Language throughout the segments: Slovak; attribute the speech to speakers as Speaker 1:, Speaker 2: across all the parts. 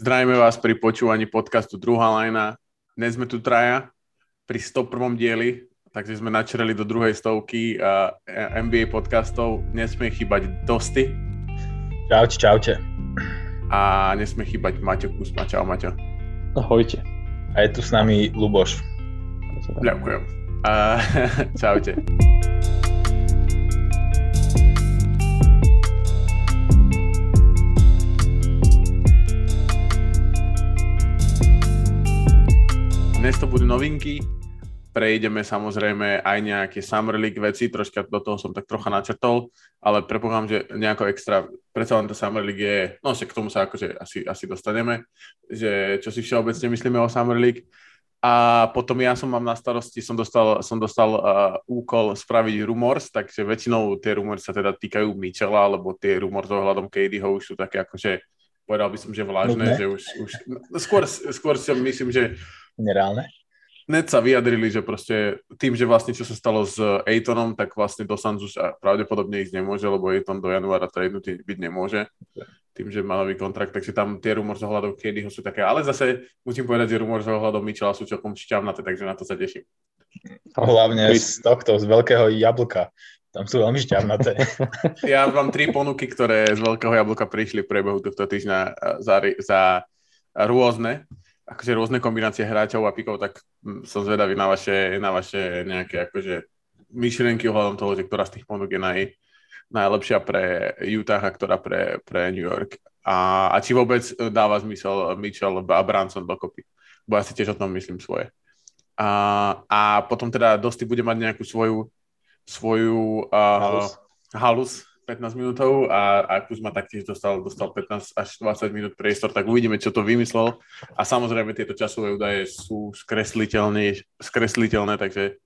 Speaker 1: Zdravíme vás pri počúvaní podcastu Druhá lajna. Dnes sme tu traja pri 101. dieli, takže sme načerali do druhej stovky NBA podcastov. Nesmie chýbať Dosty.
Speaker 2: Čaute, čaute.
Speaker 1: A nesmie chýbať Maťo Kusma. Čau, Maťo.
Speaker 3: Ahojte.
Speaker 2: A je tu s nami Luboš.
Speaker 1: Ďakujem. Uh, čaute. Dnes to budú novinky, prejdeme samozrejme aj nejaké Summer League veci, troška do toho som tak trocha načrtol, ale prepokladám, že nejako extra, predsa len to Summer League je, no k tomu sa akože asi, asi dostaneme, že čo si všeobecne myslíme o Summer League. A potom ja som mám na starosti, som dostal, som dostal uh, úkol spraviť rumors, takže väčšinou tie rumory sa teda týkajú Michela, alebo tie rumors ohľadom KDho už sú také akože, povedal by som, že vlážne, že už, už no, skôr, skôr si myslím, že
Speaker 2: Nereálne.
Speaker 1: Net sa vyjadrili, že proste tým, že vlastne čo sa stalo s Ejtonom, tak vlastne do Sanzu sa pravdepodobne ísť nemôže, lebo Ejton do januára tradenutý byť nemôže tým, že má nový kontrakt, takže tam tie rumor z ohľadom kedy ho sú také, ale zase musím povedať, že rumor z ohľadom Michela sú celkom šťavnaté, takže na to sa teším.
Speaker 2: Hlavne z tohto, z veľkého jablka. Tam sú veľmi šťavnaté.
Speaker 1: ja mám tri ponuky, ktoré z veľkého jablka prišli v priebehu tohto týždňa za, za rôzne akože rôzne kombinácie hráčov a pikov, tak mm, som zvedavý na vaše, na vaše nejaké akože myšlienky ohľadom toho, že ktorá z tých ponúk je naj, najlepšia pre Utah a ktorá pre, pre New York. A, a či vôbec dáva zmysel Mitchell a Branson dokopy. Bo ja si tiež o tom myslím svoje. A, a potom teda Dosti bude mať nejakú svoju, svoju uh, halus. halus 15 minútov a, a Kuzma taktiež dostal, dostal 15 až 20 minút priestor, tak uvidíme, čo to vymyslel. A samozrejme tieto časové údaje sú skresliteľné, skresliteľné takže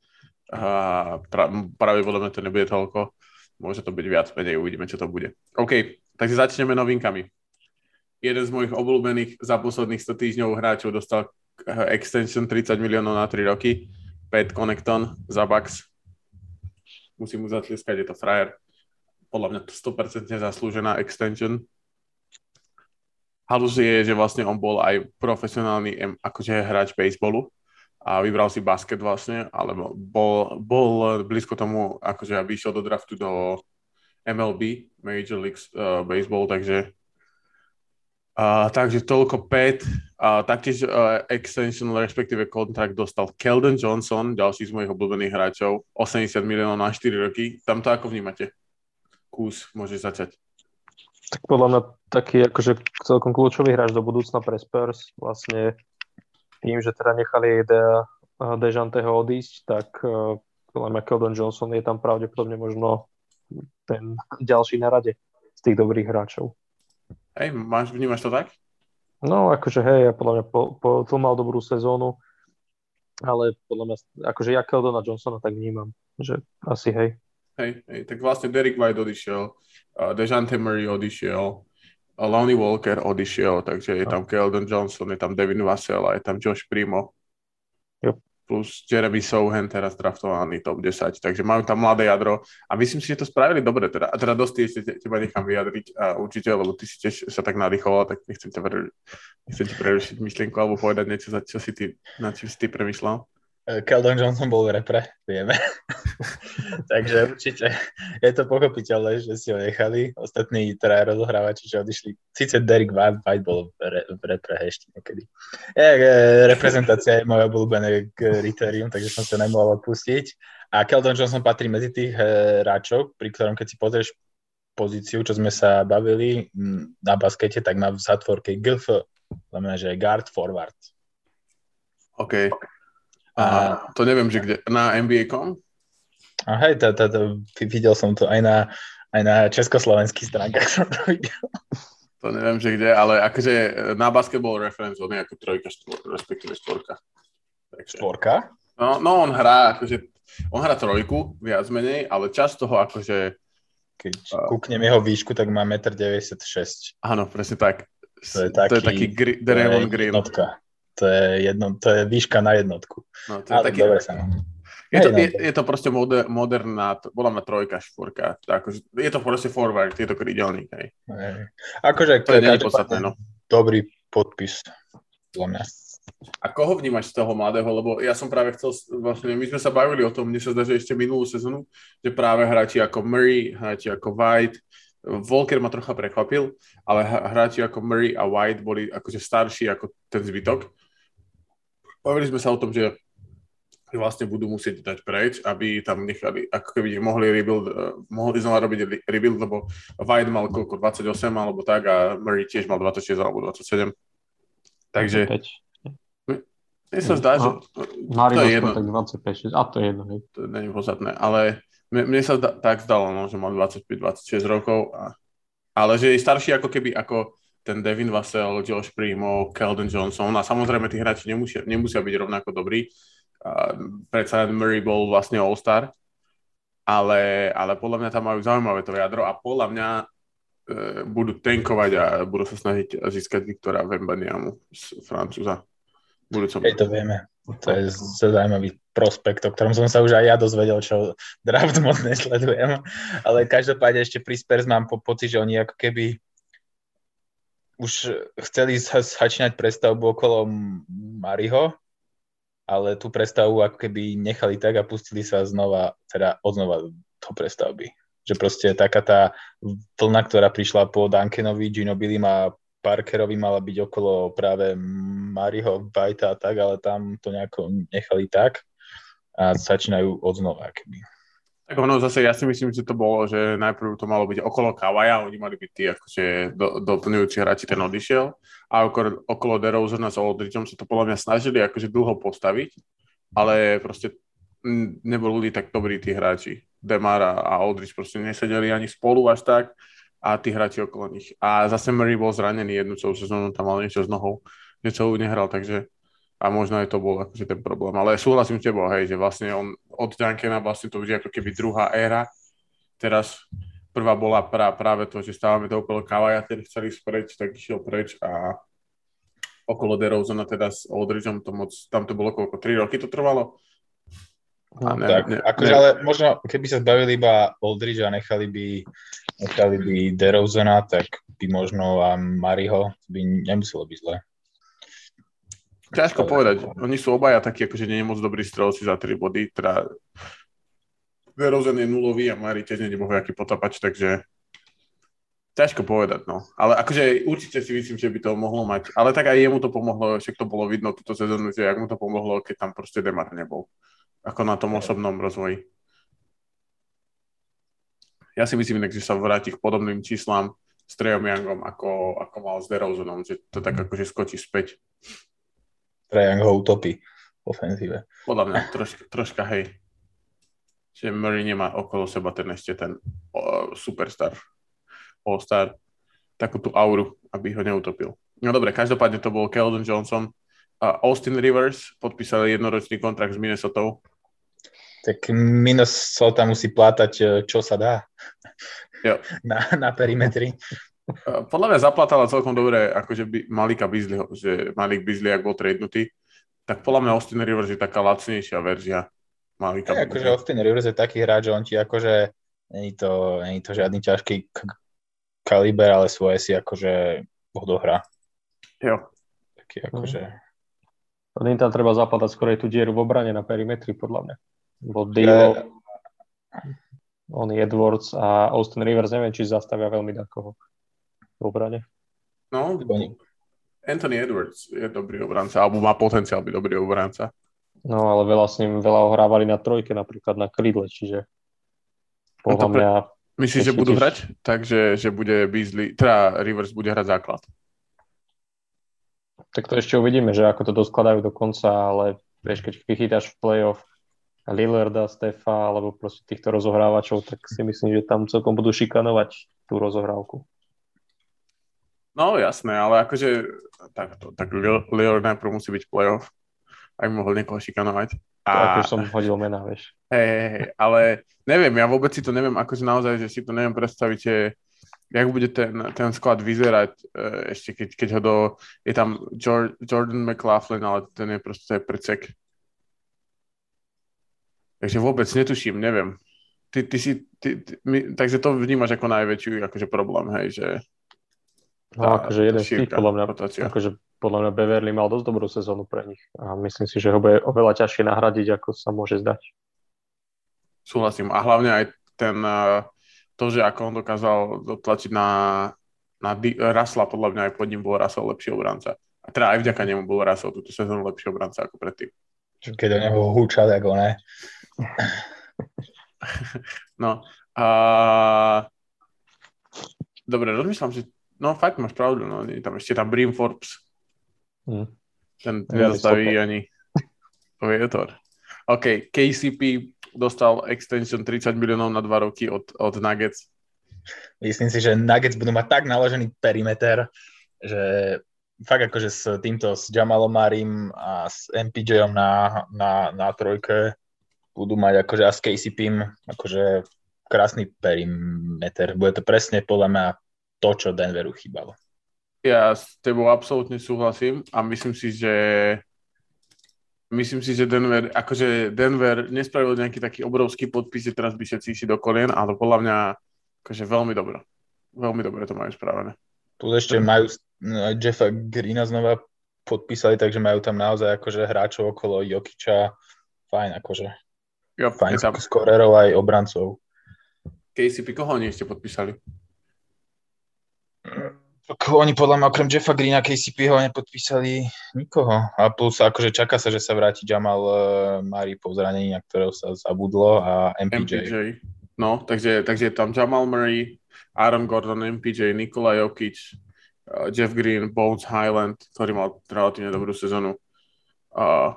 Speaker 1: a, pra, pravdepodobne to nebude toľko. Môže to byť viac, menej, uvidíme, čo to bude. OK, takže začneme novinkami. Jeden z mojich obľúbených za posledných 100 týždňov hráčov dostal extension 30 miliónov na 3 roky. Pat Connecton za Bucks. Musím mu zatlieskať, je to frajer podľa mňa to 100% zaslúžená extension. Halus je, že vlastne on bol aj profesionálny akože hráč baseballu a vybral si basket vlastne, ale bol, bol blízko tomu, akože aby išiel do draftu do MLB, Major League uh, Baseball, takže uh, takže toľko 5. Uh, taktiež uh, extension, respektíve kontrakt dostal Keldon Johnson, ďalší z mojich obľúbených hráčov, 80 miliónov na 4 roky. Tam to ako vnímate? Kús, môžeš začať.
Speaker 3: Tak podľa mňa taký akože celkom kľúčový hráč do budúcna pre Spurs. Vlastne tým, že teda nechali De, Dejanteho odísť, tak uh, podľa mňa Keldon Johnson je tam pravdepodobne možno ten ďalší na rade z tých dobrých hráčov.
Speaker 1: Hej, máš, vnímaš to tak?
Speaker 3: No, akože hej, ja podľa mňa po, po, to mal dobrú sezónu, ale podľa mňa, akože ja Keldona Johnsona tak vnímam, že asi hej.
Speaker 1: Hej, hej, tak vlastne Derek White odišiel, uh, Dejante Murray odišiel, uh, Lonnie Walker odišiel, takže je tam Keldon Johnson, je tam Devin Vassell a je tam Josh Primo.
Speaker 3: Jo.
Speaker 1: Plus Jeremy Sohan teraz draftovaný top 10, takže majú tam mladé jadro a myslím si, že to spravili dobre teda. A teda dosť ešte teba nechám vyjadriť a určite, lebo ty si tiež sa tak nadýchoval, tak nechcem, ťa nechcem prerušiť myšlienku alebo povedať niečo, za čo si ty, na čím si ty premyšľal.
Speaker 2: Keldon Johnson bol v repre, vieme. Takže určite je to pochopiteľné, že si ho nechali. Ostatní teda rozohrávači, že odišli. Sice Derek White, White bol v, re, v repre ešte niekedy. Je, reprezentácia je moje obľúbené kritérium, takže som sa nemohol odpustiť. A Keldon Johnson patrí medzi tých hráčov, pri ktorom keď si pozrieš pozíciu, čo sme sa bavili na baskete, tak má v zatvorke GF, znamená, že je guard forward.
Speaker 1: OK. A to neviem, že kde, na NBA.com?
Speaker 2: A hej, to, to, to, videl som to aj na, aj na československých stránkach som to videl.
Speaker 1: To neviem, že kde, ale akože na basketball reference on je ako trojka, štvor, respektíve štvorka.
Speaker 2: Takže, štvorka?
Speaker 1: No, no, on hrá, akože, on hrá trojku, viac menej, ale čas toho akože...
Speaker 2: Keď uh, kúknem jeho výšku, tak má 1,96 m.
Speaker 1: Áno, presne tak.
Speaker 2: To je taký,
Speaker 1: to je taký gri, Draymond Green.
Speaker 2: Jednotka. To je, jedno, to je výška na jednotku.
Speaker 1: No, to je Ale taký... dobre sa je to, je, je to proste moder, moderná, bola ma trojka, štvorka. Akože, je to proste forward, je to krídelník. Hej.
Speaker 2: Hej. Akože,
Speaker 1: to je nepodstatné, no.
Speaker 2: Dobrý podpis. Podľa mňa.
Speaker 1: A koho vnímaš z toho mladého? Lebo ja som práve chcel, vlastne my sme sa bavili o tom, mne sa zdá, že ešte minulú sezónu, že práve hráči ako Murray, hráči ako White, Volker ma trocha prekvapil, ale hráči ako Murray a White boli akože starší ako ten zbytok. Bavili sme sa o tom, že vlastne budú musieť dať preč, aby tam nechali, ako keby mohli rebuild, uh, mohli znova robiť rebuild, lebo White mal koľko, 28 alebo tak a Murray tiež mal 26 alebo 27. Takže... 25. Mne sa zdá, že...
Speaker 3: Mari to je jedno. tak 25, 6, a to je jedno. Hej.
Speaker 1: To nie je podstatné, ale mne, mne sa da, tak zdalo, no, že mal 25-26 rokov, a, ale že je starší ako keby ako ten Devin Vassell, Josh Primo, Keldon Johnson a samozrejme tí hráči nemusia, nemusia byť rovnako dobrí, predsa Murray bol vlastne All-Star, ale, ale podľa mňa tam majú zaujímavé to jadro a podľa mňa e, budú tankovať a budú sa snažiť získať Viktora Vembaniamu z Francúza.
Speaker 2: Budúcom. Hej, to vieme. To je zaujímavý prospekt, o ktorom som sa už aj ja dozvedel, čo draft moc nesledujem. Ale každopádne ešte pri Spurs mám po pocit, že oni ako keby už chceli začínať prestavbu okolo Mariho, ale tú prestavu ako keby nechali tak a pustili sa znova, teda odznova do prestavby. Že proste taká tá vlna, ktorá prišla po Duncanovi, Ginobili a Parkerovi mala byť okolo práve Mariho, Bajta a tak, ale tam to nejako nechali tak a začínajú odznova. Keby.
Speaker 1: Tak ono zase, ja si myslím, že to bolo, že najprv to malo byť okolo Kawaja, oni mali byť tí akože do, doplňujúci hráči, ten odišiel a okolo, okolo DeRozana s Aldridgeom sa to podľa mňa snažili akože dlho postaviť, ale proste neboli tak dobrí tí hráči. Demar a Aldridge proste nesedeli ani spolu až tak a tí hráči okolo nich. A zase Murray bol zranený jednu celú sezónu, tam mal niečo s nohou, niečo nehral, takže a možno aj to bol akože ten problém. Ale súhlasím s tebou, hej, že vlastne on od Duncana vlastne to už je ako keby druhá éra. Teraz prvá bola pra, práve to, že stávame to okolo Kavaja, ten chceli spreč, tak išiel preč a okolo DeRozana teda s Aldridgeom to moc, tam to bolo koľko, 3 roky to trvalo?
Speaker 2: A ne, tak, ne, akože, ne. ale možno keby sa zbavili iba Aldridge a nechali by, nechali by DeRozana, tak by možno a Mariho by nemuselo byť zle.
Speaker 1: Ťažko povedať. Oni sú obaja takí, akože nie je moc dobrí strelci za 3 body. Teda Verozen je nulový a Mari tiež nie aký potapač, takže ťažko povedať, no. Ale akože určite si myslím, že by to mohlo mať. Ale tak aj jemu to pomohlo, však to bolo vidno túto sezónu, že ak mu to pomohlo, keď tam proste Demar nebol. Ako na tom osobnom rozvoji. Ja si myslím, že sa vráti k podobným číslám s Trejom Youngom, ako, ako mal s DeRozanom, že to tak akože skočí späť.
Speaker 2: Trae ho utopí v ofenzíve.
Speaker 1: Podľa mňa troška, troška hej. Že Murray nemá okolo seba ten ešte ten uh, superstar, all-star, takú tú auru, aby ho neutopil. No dobre, každopádne to bol Keldon Johnson. A Austin Rivers podpísali jednoročný kontrakt s Minnesota.
Speaker 2: Tak Minnesota musí plátať, čo sa dá jo. Na, na perimetri.
Speaker 1: Podľa mňa zaplatala celkom dobre akože by, Malika Beasleyho, že Malik Beasley, ak bol tradenutý, tak podľa mňa Austin Rivers je taká lacnejšia verzia Malika.
Speaker 2: Ja, akože Austin Rivers je taký hráč, že on ti akože není to, není to žiadny ťažký k- kaliber, ale svoje si akože odohrá.
Speaker 1: Jo.
Speaker 2: Taký akože...
Speaker 3: Mm. tam treba zaplatať skôr tú dieru v obrane na perimetri, podľa mňa. Bo Dio, e... on Edwards a Austin Rivers, neviem, či zastavia veľmi takoho v obrane.
Speaker 1: No, Anthony Edwards je dobrý obranca, alebo má potenciál byť dobrý obranca.
Speaker 3: No, ale veľa s ním, veľa ohrávali na trojke, napríklad na krídle, čiže
Speaker 1: no podľa mňa... Myslíš, že budú tiež... hrať? Takže, že bude Beasley, teda Rivers bude hrať základ.
Speaker 3: Tak to ešte uvidíme, že ako to doskladajú do konca, ale vieš, keď vychytáš v play-off Lillarda, Stefa, alebo proste týchto rozohrávačov, tak si myslím, že tam celkom budú šikanovať tú rozohrávku.
Speaker 1: No jasné, ale akože takto, tak Lillard najprv musí byť playoff, aby mohol niekoho šikanovať.
Speaker 3: A... Tak už som hodil mena, vieš.
Speaker 1: Hej, hej, hej, ale neviem, ja vôbec si to neviem, akože naozaj, že si to neviem predstaviť, že jak bude ten, ten sklad vyzerať, e, ešte keď, keď ho do, je tam Jordan McLaughlin, ale ten je proste precek. Takže vôbec netuším, neviem. Ty, ty si, ty, ty, my, takže to vnímaš ako najväčší akože problém, hej, že
Speaker 3: No akože jeden z tých, podľa mňa, akože podľa mňa Beverly mal dosť dobrú sezónu pre nich a myslím si, že ho bude oveľa ťažšie nahradiť, ako sa môže zdať.
Speaker 1: Súhlasím. A hlavne aj ten, eh, to, že ako on dokázal dotlačiť na, na Rasla, podľa mňa aj pod ním bol Rasol lepší obranca. A teda aj vďaka nemu bol Rasol túto sezónu lepší obranca ako predtým.
Speaker 2: Keď o neho húčal, ako ne.
Speaker 1: no. A... Dobre, rozmýšľam, že no fakt máš pravdu, no, tam ešte tam Brim Forbes. Hmm. Ten nezastaví ani Vietor. OK, KCP dostal extension 30 miliónov na dva roky od, od Nuggets.
Speaker 2: Myslím si, že Nuggets budú mať tak naložený perimeter, že fakt akože s týmto, s Jamalom Marim a s MPJom na, na, na trojke budú mať akože a s KCPim akože krásny perimeter. Bude to presne podľa mňa to, čo Denveru chýbalo.
Speaker 1: Ja s tebou absolútne súhlasím a myslím si, že myslím si, že Denver, akože Denver nespravil nejaký taký obrovský podpis, že teraz by všetci išli do kolien, ale podľa mňa akože veľmi dobro. Veľmi dobre to majú spravené.
Speaker 2: Tu ešte majú aj Jeffa Greena znova podpísali, takže majú tam naozaj akože hráčov okolo Jokiča. Fajn akože. Jo, Fajn skorerov aj obrancov.
Speaker 1: KCP, koho oni ešte podpísali?
Speaker 2: Oni podľa mňa okrem Jeffa Greena KCP ho nepodpísali nikoho. A plus akože čaká sa, že sa vráti Jamal uh, Murray po zranení, na ktorého sa zabudlo a MPJ. MPJ.
Speaker 1: No, takže, takže tam Jamal Murray, Aaron Gordon, MPJ, Nikola Jokic, uh, Jeff Green, Bones Highland, ktorý mal relatívne dobrú sezónu. Uh,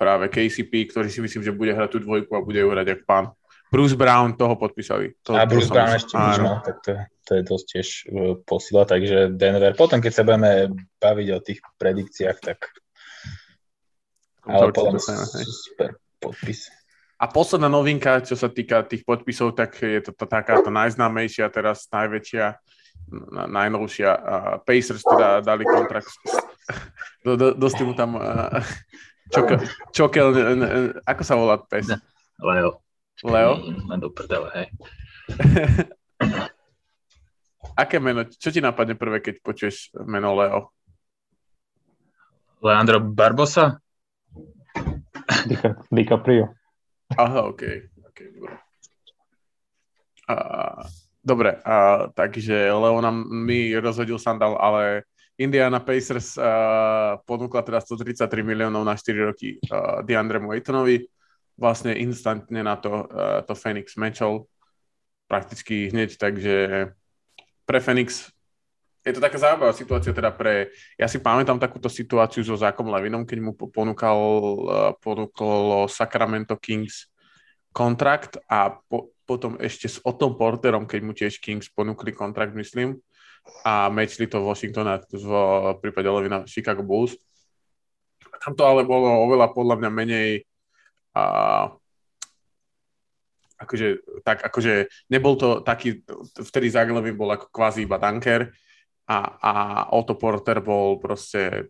Speaker 1: práve KCP, ktorý si myslím, že bude hrať tú dvojku a bude ju hrať jak pán. Bruce Brown, toho podpísali. To,
Speaker 2: a Bruce Brown ešte áno. tak to, to je dosť tiež e, posila, takže Denver. Potom, keď sa budeme baviť o tých predikciách, tak ale potom super podpis.
Speaker 1: A posledná novinka, čo sa týka tých podpisov, tak je to, to takáto najznámejšia, teraz najväčšia, najnovšia. Uh, Pacers teda dali kontrakt. do, do, dosti mu tam uh, čokel, čokel, ako sa volá pes?
Speaker 2: Leo.
Speaker 1: Leo?
Speaker 2: Len do prdele, hej.
Speaker 1: Aké meno? Čo ti napadne prvé, keď počuješ meno Leo?
Speaker 2: Leandro Barbosa?
Speaker 3: DiCaprio.
Speaker 1: Aha, OK. okay dobre. A, dobre, a, takže Leo nám mi rozhodil sandal, ale Indiana Pacers uh, ponúkla teda 133 miliónov na 4 roky uh, DeAndremu Aytonovi vlastne instantne na to, uh, to Phoenix mečol prakticky hneď, takže pre Phoenix je to taká zaujímavá situácia teda pre, ja si pamätám takúto situáciu so Zákom Levinom, keď mu ponúkal, uh, ponúklo Sacramento Kings kontrakt a po, potom ešte s Otom Porterom, keď mu tiež Kings ponúkli kontrakt, myslím, a mečli to Washington v prípade Levina Chicago Bulls. Tam to ale bolo oveľa podľa mňa menej a akože, tak akože nebol to taký, vtedy Zaglevin bol ako kvázi iba dunker a, a Otto Porter bol proste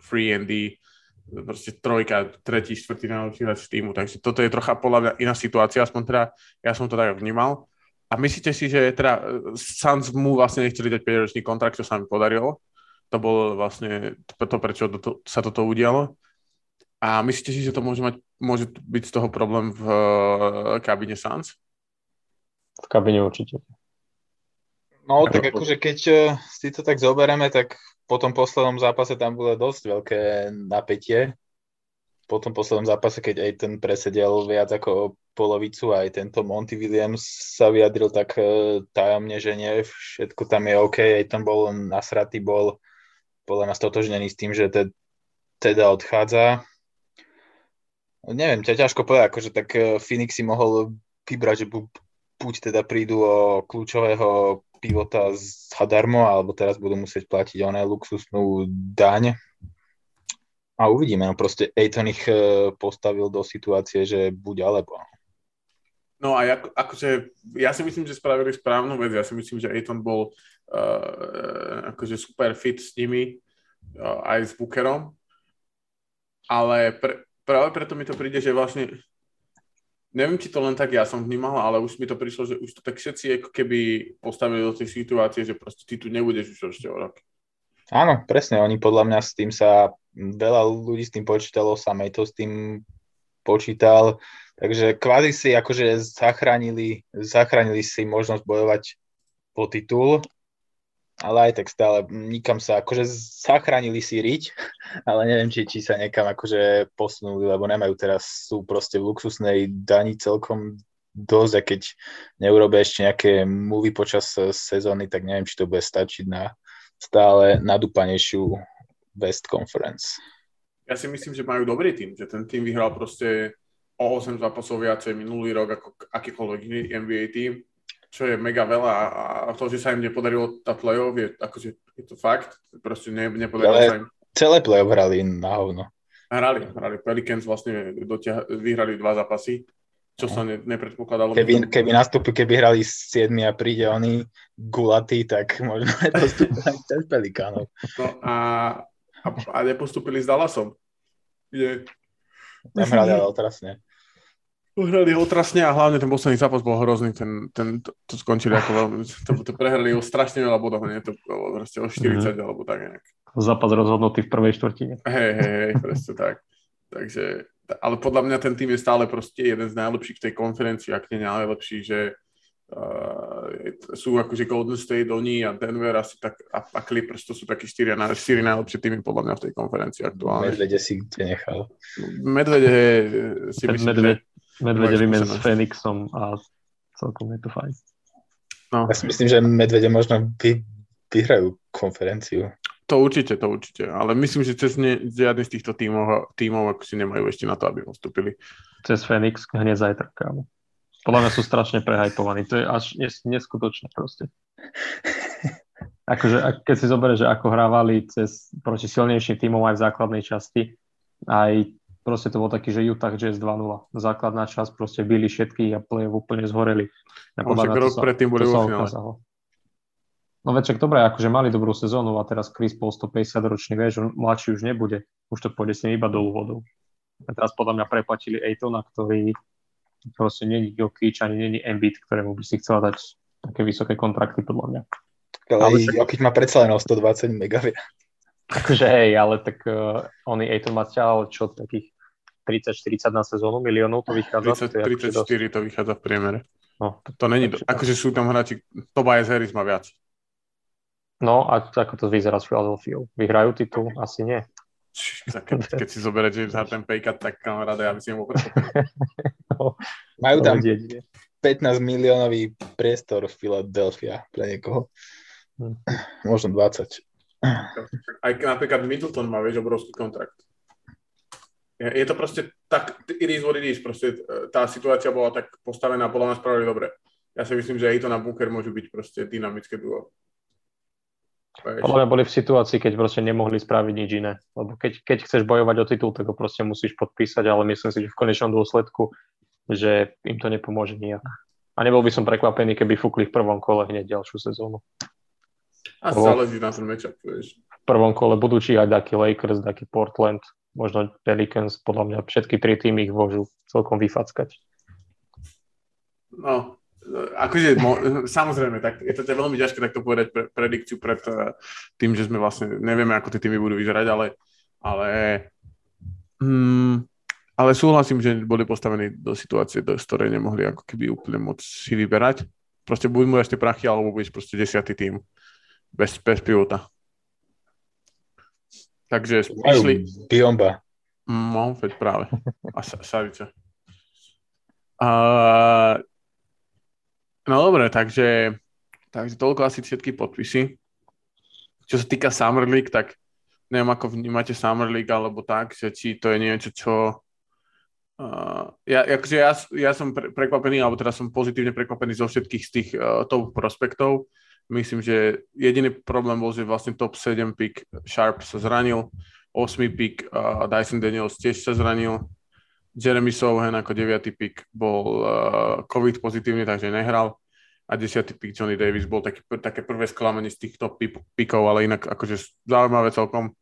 Speaker 1: free and D, proste trojka, tretí, štvrtý najlepší hráč týmu, takže toto je trocha podľa mňa iná situácia, aspoň teda ja som to tak vnímal. A myslíte si, že teda Suns mu vlastne nechceli dať 5-ročný kontrakt, čo sa mi podarilo? To bolo vlastne to, prečo to, sa toto udialo. A myslíte si, že to môže, mať, môže byť z toho problém v uh, kabine Sans?
Speaker 3: V kabine určite.
Speaker 2: No, tak akože keď uh, si to tak zoberieme, tak po tom poslednom zápase tam bolo dosť veľké napätie. Po tom poslednom zápase, keď aj ten presedel viac ako polovicu, aj tento Monty Williams sa vyjadril tak uh, tajomne, že nie, všetko tam je OK, aj tam bol nasratý, bol podľa nás totožnený s tým, že te, teda odchádza Neviem, ťa ťažko povedať, akože tak e, Phoenix si mohol vybrať, že buď teda prídu o kľúčového pivota zadarmo, alebo teraz budú musieť platiť oné luxusnú daň. A uvidíme, no proste Ejton ich e, postavil do situácie, že buď alebo.
Speaker 1: No a ako, akože, ja si myslím, že spravili správnu vec. Ja si myslím, že Ejton bol uh, akože super fit s nimi, uh, aj s Bookerom. Ale pre, práve preto mi to príde, že vlastne neviem, či to len tak ja som vnímal, ale už mi to prišlo, že už to tak všetci ako keby postavili do tej situácie, že proste ty tu nebudeš už ešte o rok.
Speaker 2: Áno, presne, oni podľa mňa s tým sa, veľa ľudí s tým počítalo, samej to s tým počítal, takže kvázi si akože zachránili, zachránili si možnosť bojovať po titul, ale aj tak stále nikam sa, akože zachránili si riť, ale neviem, či, či sa niekam akože posunuli, lebo nemajú teraz, sú proste v luxusnej dani celkom dosť a keď neurobia ešte nejaké movie počas sezóny, tak neviem, či to bude stačiť na stále nadúpanejšiu West Conference.
Speaker 1: Ja si myslím, že majú dobrý tým, že ten tým vyhral proste o 8 zápasov viacej minulý rok ako akýkoľvek iný NBA tým čo je mega veľa a to, že sa im nepodarilo tá play-off, je, akože, je to fakt, proste ne, nepodarilo Ale sa im.
Speaker 2: Celé play-off hrali na hovno.
Speaker 1: Hrali, hrali. Pelicans vlastne dotiah- vyhrali dva zápasy, čo sa ne, nepredpokladalo.
Speaker 2: Keby, keby nastúpili, keby hrali 7 a príde oni gulatí, tak možno je to aj cez Pelikánov.
Speaker 1: No a, a, a nepostúpili s Dallasom. Je,
Speaker 2: Tam hrali ale otrasne.
Speaker 1: Uhrali otrasne a hlavne ten posledný zápas bol hrozný, ten, ten, to, to skončili ako veľmi, to, to prehrali o strašne veľa bodov, nie? To bolo proste o 40 mm-hmm. alebo tak nejak.
Speaker 3: Zápas rozhodnutý v prvej štvrtine.
Speaker 1: Hej, hej, hej, presne tak. Takže, ale podľa mňa ten tým je stále proste jeden z najlepších v tej konferencii, ak nie najlepší, že uh, sú akože Golden State, oni a Denver asi tak, a, a Clippers, to sú takí štyri, štyri najlepšie týmy podľa mňa v tej konferencii aktuálne.
Speaker 2: Medvede si kde nechal.
Speaker 1: Medvede si myslím,
Speaker 3: Medvede, že Medvede s Fenixom a celkom je to fajn.
Speaker 2: No. Ja si myslím, že Medvede možno vy, vyhrajú konferenciu.
Speaker 1: To určite, to určite. Ale myslím, že cez ne, žiadny z týchto tímov, tímov ako si nemajú ešte na to, aby postupili.
Speaker 3: Cez Fenix hneď zajtra, kámo. Podľa mňa sú strašne prehajpovaní. To je až nes, neskutočné proste. Akože, keď si zoberieš, že ako hrávali cez proti silnejším tímom aj v základnej časti, aj proste to bol taký, že Utah Jazz 2-0. Základná časť proste byli všetky a play úplne zhoreli.
Speaker 1: A podľa rok predtým boli vo finále.
Speaker 3: No veček, dobre, akože mali dobrú sezónu a teraz Chris Paul 150 ročný, vieš, mladší už nebude. Už to pôjde s ním iba do úvodu. A teraz podľa mňa preplatili Ejtona, ktorý proste není Jokic, ani není Embiid, ktorému by si chcela dať také vysoké kontrakty, podľa mňa.
Speaker 2: Ale, ale Jokic má predsa len o 120 megaviac.
Speaker 3: Akože hej, ale tak uh, oni Ejton má čo takých 30-40 na sezónu miliónov to vychádza?
Speaker 1: 30, to 34 akože to vychádza v priemere. No, to, to není, to, akože sú tam hráči, Tobias Harris má viac.
Speaker 3: No a ako to vyzerá s Philadelphia? Vyhrajú titul? Asi nie.
Speaker 1: Keď, keď si zoberie James Harden paycut, tak kamaráde, ja by si nebol
Speaker 2: no, Majú tam 15 miliónový priestor v Philadelphia pre niekoho. Hm. Možno 20.
Speaker 1: Aj napríklad Middleton má, vieš, obrovský kontrakt. Je to proste tak, it is what it is, proste e, tá situácia bola tak postavená, podľa nás spravili dobre. Ja si myslím, že aj to na Booker môžu byť proste dynamické duo.
Speaker 3: Podľa mňa boli v situácii, keď proste nemohli spraviť nič iné. Lebo keď, keď chceš bojovať o titul, tak ho proste musíš podpísať, ale myslím si, že v konečnom dôsledku, že im to nepomôže nijak. A nebol by som prekvapený, keby fúkli v prvom kole hneď ďalšiu sezónu.
Speaker 1: A záleží na ten matchup, vieš.
Speaker 3: V prvom kole budú číhať taký Lakers, taký Portland, možno Pelicans, podľa mňa všetky tri týmy ich môžu celkom vyfackať.
Speaker 1: No, akože, mo, samozrejme, tak je to veľmi ťažké takto povedať pre, predikciu pred uh, tým, že sme vlastne, nevieme, ako tie týmy budú vyzerať, ale, ale, mm, ale súhlasím, že boli postavení do situácie, do, z ktorej nemohli ako keby úplne moc si vyberať. Proste buď môžeš tie prachy, alebo budeš proste desiatý tým bez, bez pivota. Takže
Speaker 2: išli... Biomba.
Speaker 1: No, veď práve. A Savica. Uh, no dobre, takže, takže toľko asi všetky podpisy. Čo sa týka Summer League, tak neviem, ako vnímate Summer League, alebo tak, že či to je niečo, čo... Uh, ja, akože ja, ja som pre, prekvapený, alebo teda som pozitívne prekvapený zo všetkých z tých uh, top prospektov. Myslím, že jediný problém bol, že vlastne top 7 pick Sharp sa zranil, 8 pick uh, Dyson Daniels tiež sa zranil, Jeremy Sohan ako 9 pick bol uh, COVID pozitívny, takže nehral a 10 pick Johnny Davis bol taký, také prvé sklamanie z týchto pickov, ale inak akože zaujímavé celkom.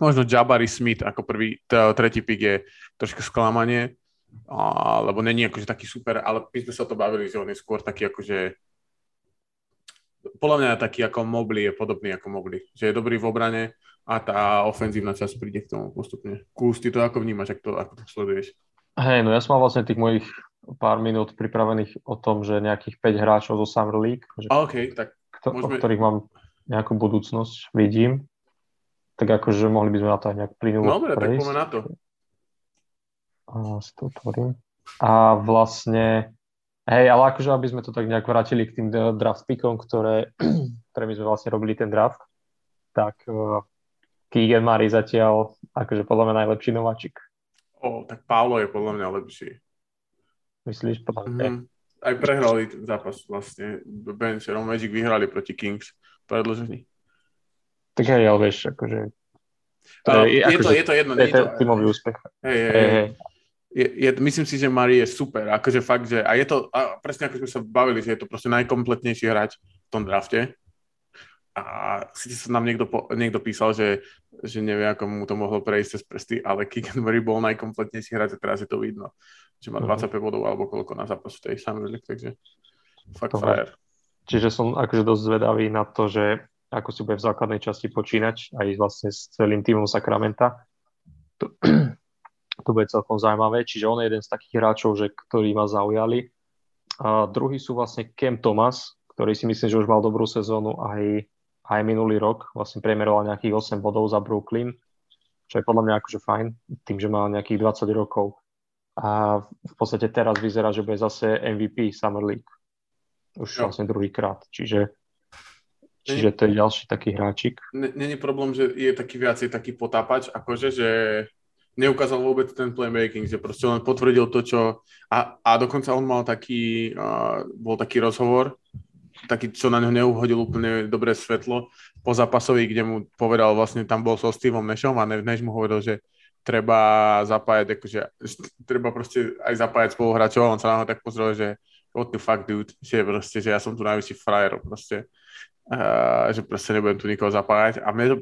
Speaker 1: Možno Jabari Smith ako prvý, t- tretí pick je trošku sklamanie, A, lebo není akože taký super, ale my sme sa to bavili, že on je skôr taký akože podľa mňa taký ako Mobly je podobný ako Mobly, že je dobrý v obrane a tá ofenzívna časť príde k tomu postupne. Kús, ty to ako vnímaš, ako to, ako to sleduješ?
Speaker 3: Hej, no ja som mal vlastne tých mojich pár minút pripravených o tom, že nejakých 5 hráčov zo Summer League, že,
Speaker 1: A OK, tak
Speaker 3: kto,
Speaker 1: môžeme-
Speaker 3: o ktorých mám nejakú budúcnosť, vidím. Tak akože mohli by sme na to aj nejak plynulo
Speaker 1: no, dobre, tak
Speaker 3: prejsť.
Speaker 1: poďme na to.
Speaker 3: A si to otvorím. A vlastne, hej, ale akože aby sme to tak nejak vrátili k tým draft pickom, ktoré, ktoré my sme vlastne robili ten draft, tak uh, Keegan Murray zatiaľ akože podľa mňa najlepší nováčik.
Speaker 1: O, tak Paolo je podľa mňa lepší.
Speaker 3: Myslíš? Podľa mňa.
Speaker 1: Mm. Aj prehrali ten zápas vlastne. Bencherom Magic vyhrali proti Kings predložený.
Speaker 3: Tak hej, ale vieš, akože... To je,
Speaker 1: je, to,
Speaker 3: akože,
Speaker 1: je to jedno,
Speaker 3: to
Speaker 1: nie
Speaker 3: je
Speaker 1: je to...
Speaker 3: tímový úspech.
Speaker 1: Hej, hej,
Speaker 3: Hej,
Speaker 1: hej. Je, je, myslím si, že Mari je super. Akože fakt, že... A je to, a presne ako sme sa bavili, že je to proste najkompletnejší hráč v tom drafte. A síce sa nám niekto, po, niekto písal, že, že nevie, ako mu to mohlo prejsť cez prsty, ale Murray bol najkompletnejší hráč a teraz je to vidno. Že má
Speaker 3: Mhm.
Speaker 1: 25 bodov alebo koľko na zápas v tej League, takže fakt
Speaker 3: Dobre.
Speaker 1: frajer.
Speaker 3: Čiže som akože dosť zvedavý na to, že ako si bude v základnej časti počínať aj vlastne s celým týmom Sakramenta. To, to bude celkom zaujímavé. Čiže on je jeden z takých hráčov, že, ktorí ma zaujali. A druhý sú vlastne Cam Thomas, ktorý si myslím, že už mal dobrú sezónu aj, aj minulý rok. Vlastne premeroval nejakých 8 bodov za Brooklyn, čo je podľa mňa akože fajn, tým, že má nejakých 20 rokov. A v podstate teraz vyzerá, že bude zase MVP Summer League. Už
Speaker 1: Jo.
Speaker 3: vlastne druhýkrát. Čiže, čiže to je ďalší taký hráčik.
Speaker 1: Není problém, že je taký viacej taký potápač, akože, že neukázal vôbec ten playmaking, že proste len potvrdil to, čo... A, a dokonca on mal taký, uh, bol taký rozhovor, taký, čo na ňo neuhodil úplne dobré svetlo, po zápasovi, kde mu povedal, vlastne tam bol so Steveom Nešom a Než mu hovoril, že treba zapájať, akože, treba proste aj zapájať spoluhráčov a on sa na ho tak pozrel, že what the fuck, dude, že proste, že ja som tu najvyšší frajer, proste. Uh, že proste nebudem tu nikoho zapájať. A mne to,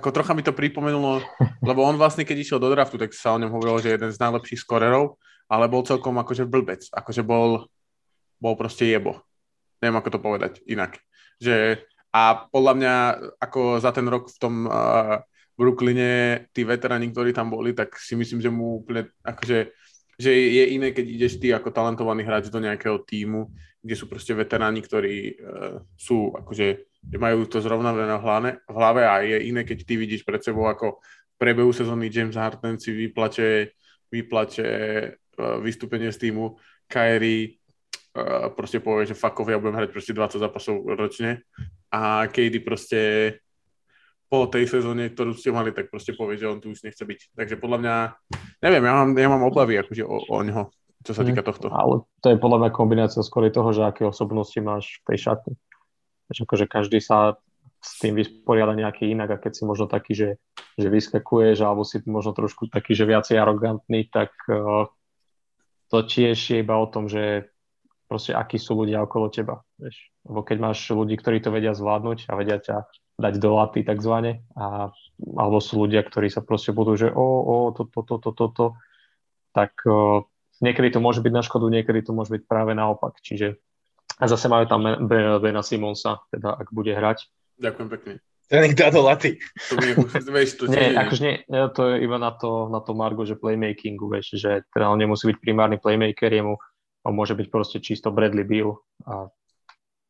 Speaker 1: ako trocha mi to pripomenulo, lebo on vlastne, keď išiel do draftu, tak sa o ňom hovorilo, že je jeden z najlepších skorerov, ale bol celkom akože blbec. Akože bol, bol proste jebo. Neviem, ako to povedať inak. Že, a podľa mňa, ako za ten rok v tom uh, Brooklyne, tí veteráni, ktorí tam boli, tak si myslím, že mu úplne, akože, že je iné, keď ideš ty ako talentovaný hráč do nejakého týmu, kde sú proste veteráni, ktorí uh, sú akože, že majú to zrovnavé na hlave, v hlave a je iné, keď ty vidíš pred sebou ako v priebehu sezóny James Harden si vyplače, vyplače uh, vystúpenie z týmu, Kyrie uh, proste povie, že fuck off, ja budem hrať proste 20 zápasov ročne a KD proste po tej sezóne, ktorú ste mali, tak proste povie, že on tu už nechce byť. Takže podľa mňa, neviem, ja mám, ja mám obavy akože o, o ňoho, čo sa týka tohto.
Speaker 3: Ale to je podľa mňa kombinácia skôr toho, že aké osobnosti máš v tej šatni. Že akože každý sa s tým vysporiada nejaký inak a keď si možno taký, že, že vyskakuješ alebo si možno trošku taký, že viacej arogantný, tak uh, to tiež je iba o tom, že proste akí sú ľudia okolo teba. Vieš? Lebo keď máš ľudí, ktorí to vedia zvládnuť a vedia ťa dať do laty takzvané, a, alebo sú ľudia, ktorí sa proste budú, že o, o, toto, toto, toto, to, tak uh, niekedy to môže byť na škodu, niekedy to môže byť práve naopak. Čiže a zase majú tam Bena Simonsa, teda ak bude hrať.
Speaker 1: Ďakujem pekne.
Speaker 2: Ich dá do laty.
Speaker 1: To mi, to
Speaker 3: Nie, akože nie, to je iba na to, na to Margo, že playmakingu, vieš, že teda on nemusí byť primárny playmaker, jemu on môže byť proste čisto Bradley Beal a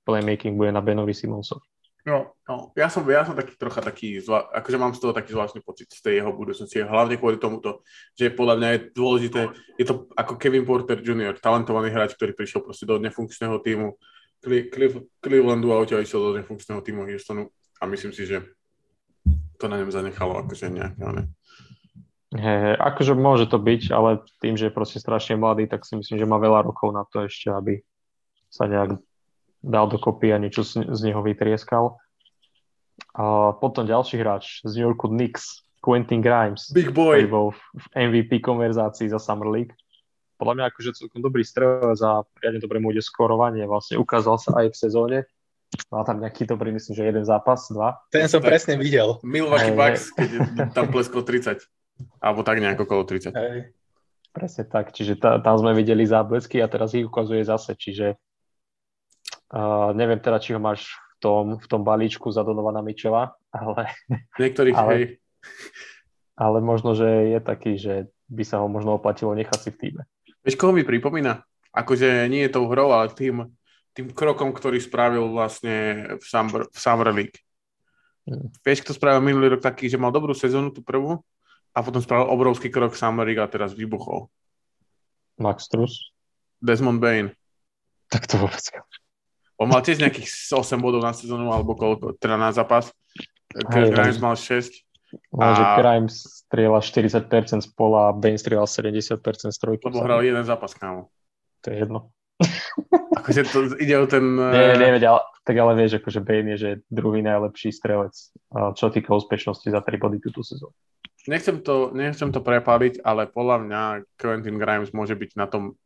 Speaker 3: playmaking bude na Benovi Simonsovi.
Speaker 1: No, no, ja som, ja som taký trocha taký, zvla, akože mám z toho taký zvláštny pocit z tej jeho budúcnosti, hlavne kvôli tomuto, že podľa mňa je dôležité, je to ako Kevin Porter Jr., talentovaný hráč, ktorý prišiel proste do nefunkčného týmu Cle- Cle- Clevelandu a odtiaľ išiel do nefunkčného týmu Houstonu a myslím si, že to na ňom zanechalo akože nejaké, ne?
Speaker 3: He, akože môže to byť, ale tým, že je proste strašne mladý, tak si myslím, že má veľa rokov na to ešte, aby sa nejak dal dokopy a niečo z, z neho vytrieskal. A potom ďalší hráč z New Yorku Knicks, Quentin Grimes,
Speaker 1: Big
Speaker 3: ktorý
Speaker 1: boy!
Speaker 3: bol v MVP konverzácii za Summer League. Podľa mňa akože celkom dobrý strelec a riadne dobre mu ide skorovanie. Vlastne ukázal sa aj v sezóne. Mal tam nejaký dobrý, myslím, že jeden zápas, dva.
Speaker 2: Ten som
Speaker 1: Tak.
Speaker 2: presne videl.
Speaker 1: Milwaukee
Speaker 3: Hej,
Speaker 1: Bucks, keď tam plesklo 30. Alebo tak nejako okolo 30.
Speaker 2: Hej.
Speaker 3: Presne tak, čiže tá, tam sme videli záblesky a teraz ich ukazuje zase, čiže uh, neviem teda, či ho máš v tom, v tom balíčku za Donovana Mičela, ale...
Speaker 1: Niektorých, ale, hej.
Speaker 3: Ale možno, že je taký, že by sa ho možno oplatilo nechať si v týme.
Speaker 1: Vieš, koho mi pripomína? Akože nie je tou hrou, ale tým, tým krokom, ktorý spravil vlastne v Summer, v Summer League. Hmm. Vieš, kto spravil minulý rok taký, že mal dobrú sezónu, tú prvú, a potom spravil obrovský krok Summerig a teraz vybuchol.
Speaker 3: Max Truss?
Speaker 1: Desmond Bain.
Speaker 3: Tak to vôbec
Speaker 1: On mal tiež nejakých 8 bodov na sezónu alebo koľko, teda na zápas. Grimes mal 6.
Speaker 3: No, a... že Grimes strieľa 40% z pola a Bain strieľa 70% z trojky.
Speaker 1: Lebo hral jeden zápas, kámo.
Speaker 3: To je jedno.
Speaker 1: akože to ide o ten...
Speaker 3: Nie, nie, ale, tak ale vieš, akože Bane je že druhý najlepší strelec, čo týka úspešnosti za 3 body túto sezónu
Speaker 1: nechcem to, nechcem to prepáliť, ale podľa mňa Quentin Grimes môže byť na tom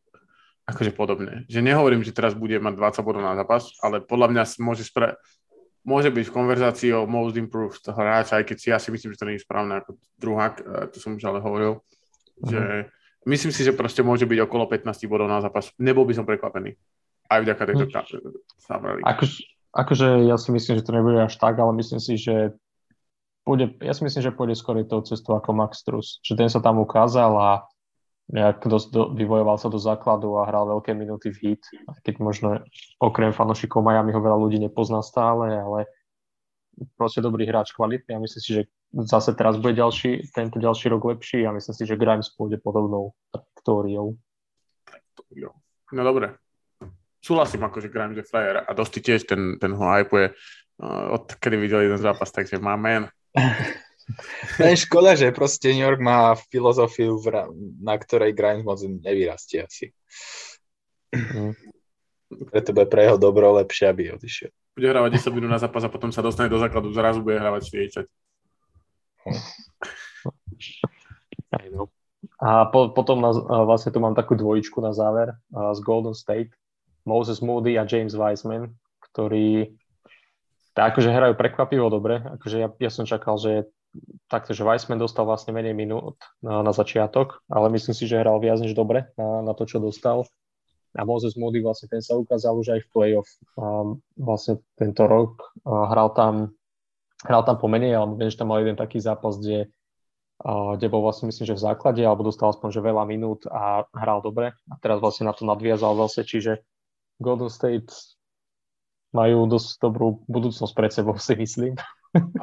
Speaker 1: akože podobne. Že nehovorím, že teraz bude mať 20 bodov na zápas, ale podľa mňa môže, spre, môže byť v konverzácii o most improved hráča, aj keď si ja si myslím, že to nie je správne ako druhák, e, to som už ale hovoril, mm-hmm. že myslím si, že proste môže byť okolo 15 bodov na zápas. Nebol by som prekvapený. Aj vďaka tejto mm.
Speaker 3: Akože, akože ja si myslím, že to nebude až tak, ale myslím si, že pôjde, ja si myslím, že pôjde skôr tou cestou ako Max Truss, že ten sa tam ukázal a nejak dosť do, vyvojoval sa do základu a hral veľké minúty v hit, keď možno okrem fanošikov Miami ho veľa ľudí nepozná stále, ale proste dobrý hráč, kvalitný a myslím si, že zase teraz bude ďalší, tento ďalší rok lepší a myslím si, že Grimes pôjde podobnou trajektóriou.
Speaker 1: No dobre. Súhlasím ako, že Grimes je frajer a dosť tiež ten, ten ho hypuje uh, odkedy videl jeden zápas, takže má men.
Speaker 2: To je škoda, že proste New York má filozofiu, na ktorej Grimes moc nevyrastie asi. Mm. Preto bude pre jeho dobro lepšie, aby odišiel.
Speaker 1: Bude hrávať 10 minút na zápas a potom sa dostane do základu, zrazu bude hrávať 40.
Speaker 3: No. A po, potom na, vlastne tu mám takú dvojičku na záver z Golden State. Moses Moody a James Wiseman, ktorí tak akože hrajú prekvapivo dobre. Akože ja, ja som čakal, že takto, že Weissman dostal vlastne menej minút na, na začiatok, ale myslím si, že hral viac než dobre na, na to, čo dostal. A Moses Moody vlastne ten sa ukázal už aj v playoff um, vlastne tento rok. Uh, hral tam hral tam pomenej, ale viem, že tam mal jeden taký zápas, kde, uh, kde bol vlastne myslím, že v základe, alebo dostal aspoň že veľa minút a hral dobre. A teraz vlastne na to nadviazal zase, čiže Golden State majú dosť dobrú budúcnosť pred sebou, si myslím.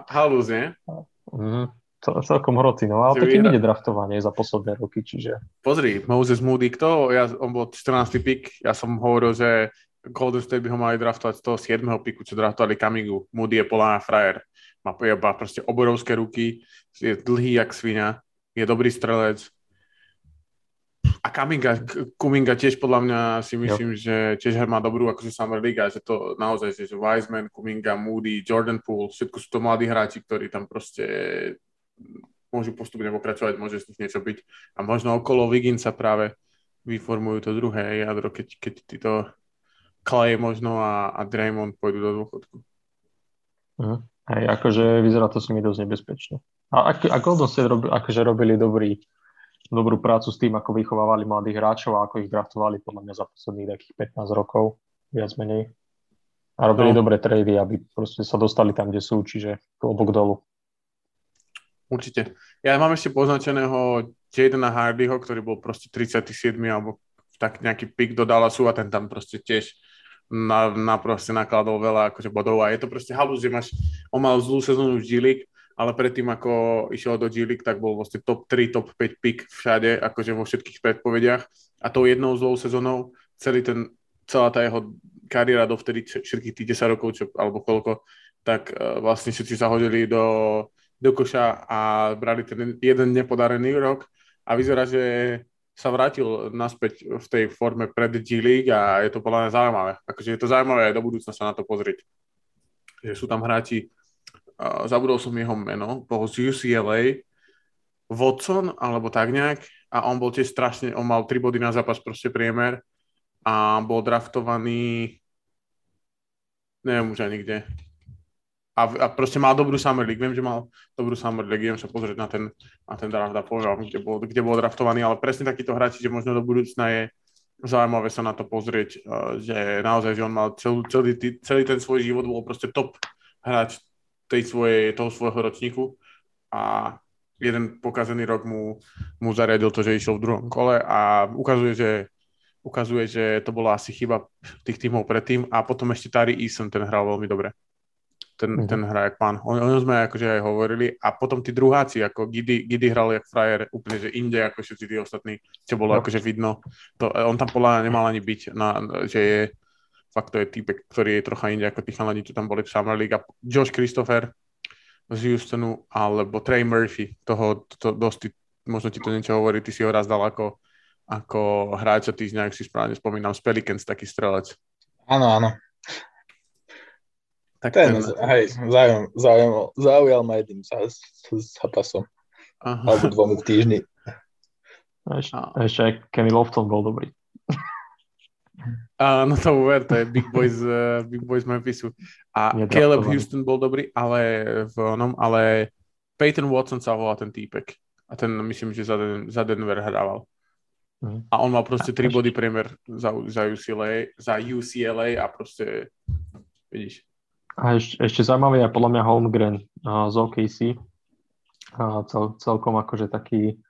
Speaker 1: Halus, nie?
Speaker 3: Mm, to celkom hrotý, no ale taký ide draftovanie za posledné roky, čiže...
Speaker 1: Pozri, Moses Moody, kto? Ja, on bol 14. pik, ja som hovoril, že Golden State by ho mali draftovať z toho 7. piku, čo draftovali Kamigu. Moody je polána frajer. Má proste obrovské ruky, je dlhý jak svinia, je dobrý strelec, a Kaminga, Kuminga tiež podľa mňa si myslím, jo. že tiež má dobrú akože Summer League, že to naozaj, že Wiseman, Kuminga, Moody, Jordan Poole, všetko sú to mladí hráči, ktorí tam proste môžu postupne pokračovať, môže z nich niečo byť. A možno okolo Wigginsa práve vyformujú to druhé jadro, keď, keď títo Clay možno a, a Draymond pôjdu do dôchodku.
Speaker 3: Uh-huh. Hej, akože vyzerá to si mi dosť nebezpečne. A, ak, a Golden State robi, akože robili dobrý dobrú prácu s tým, ako vychovávali mladých hráčov a ako ich draftovali podľa mňa za posledných takých 15 rokov, viac menej. A robili no. dobré trady, aby proste sa dostali tam, kde sú, čiže klobok dolu.
Speaker 1: Určite. Ja mám ešte poznačeného Jadena Hardyho, ktorý bol proste 37. alebo tak nejaký pik do Dallasu a ten tam proste tiež na, na proste nakladol veľa akože bodov a je to proste halus, že máš, on mal zlú sezónu v G ale predtým, ako išiel do G tak bol vlastne top 3, top 5 pick všade, akože vo všetkých predpovediach. A tou jednou zlou sezónou celý ten, celá tá jeho kariéra dovtedy, všetkých tých 10 rokov, čo, alebo koľko, tak uh, vlastne všetci sa hodili do, do koša a brali ten jeden nepodarený rok a vyzerá, že sa vrátil naspäť v tej forme pred G League a je to podľa mňa zaujímavé. Akože je to zaujímavé aj do budúcna sa na to pozrieť. Že sú tam hráči, zabudol som jeho meno, bol z UCLA, Watson, alebo tak nejak, a on bol tiež strašne, on mal 3 body na zápas proste priemer a bol draftovaný neviem už ani kde. a, a proste mal dobrú Summer League. Viem, že mal dobrú Summer League, idem sa pozrieť na ten, na ten draft a poviem, kde bol, kde bol draftovaný, ale presne takýto hráči, že možno do budúcna je zaujímavé sa na to pozrieť, uh, že naozaj, že on mal celý, celý, celý ten svoj život, bol proste top hráč tej svojej, toho svojho ročníku a jeden pokazený rok mu, mu zariadil to, že išiel v druhom kole a ukazuje, že ukazuje, že to bola asi chyba tých tímov predtým a potom ešte Tari Eason, ten hral veľmi dobre ten, mm-hmm. ten hrá jak pán. O, o ňom sme akože aj hovorili a potom tí druháci, ako Gidi, Gidi hral jak frajer úplne, že inde ako všetci tí ostatní, čo bolo no. akože vidno. To, on tam podľa nemal ani byť, na, že je fakt to je týpek, ktorý je trocha inde ako tí chalani, čo tam boli v Summer League. A Josh Christopher z Houstonu alebo Trey Murphy, toho to, dosť, možno ti to niečo hovorí, ty si ho raz dal ako, ako hráča týždňa, ak si správne spomínam, z Pelicans, taký strelec.
Speaker 2: Áno, áno. Tak ten, ten... hej, zaujal, zaujal, zaujal ma jedným zápasom. Alebo dvomi týždni.
Speaker 3: Ešte, ešte Kenny Lofton bol dobrý.
Speaker 1: Uh, no to uver, to je Big Boys, uh, Big Boys Memphisu. A Caleb Houston bol dobrý, ale v onom, ale Peyton Watson sa volá ten týpek. A ten myslím, že za, Den- za Denver hrával. Mm. A on mal proste 3 body priemer za, za UCLA, za UCLA a proste, vidíš,
Speaker 3: a ešte, ešte zaujímavý je podľa mňa Holmgren uh, z OKC. Uh, cel, celkom akože taký,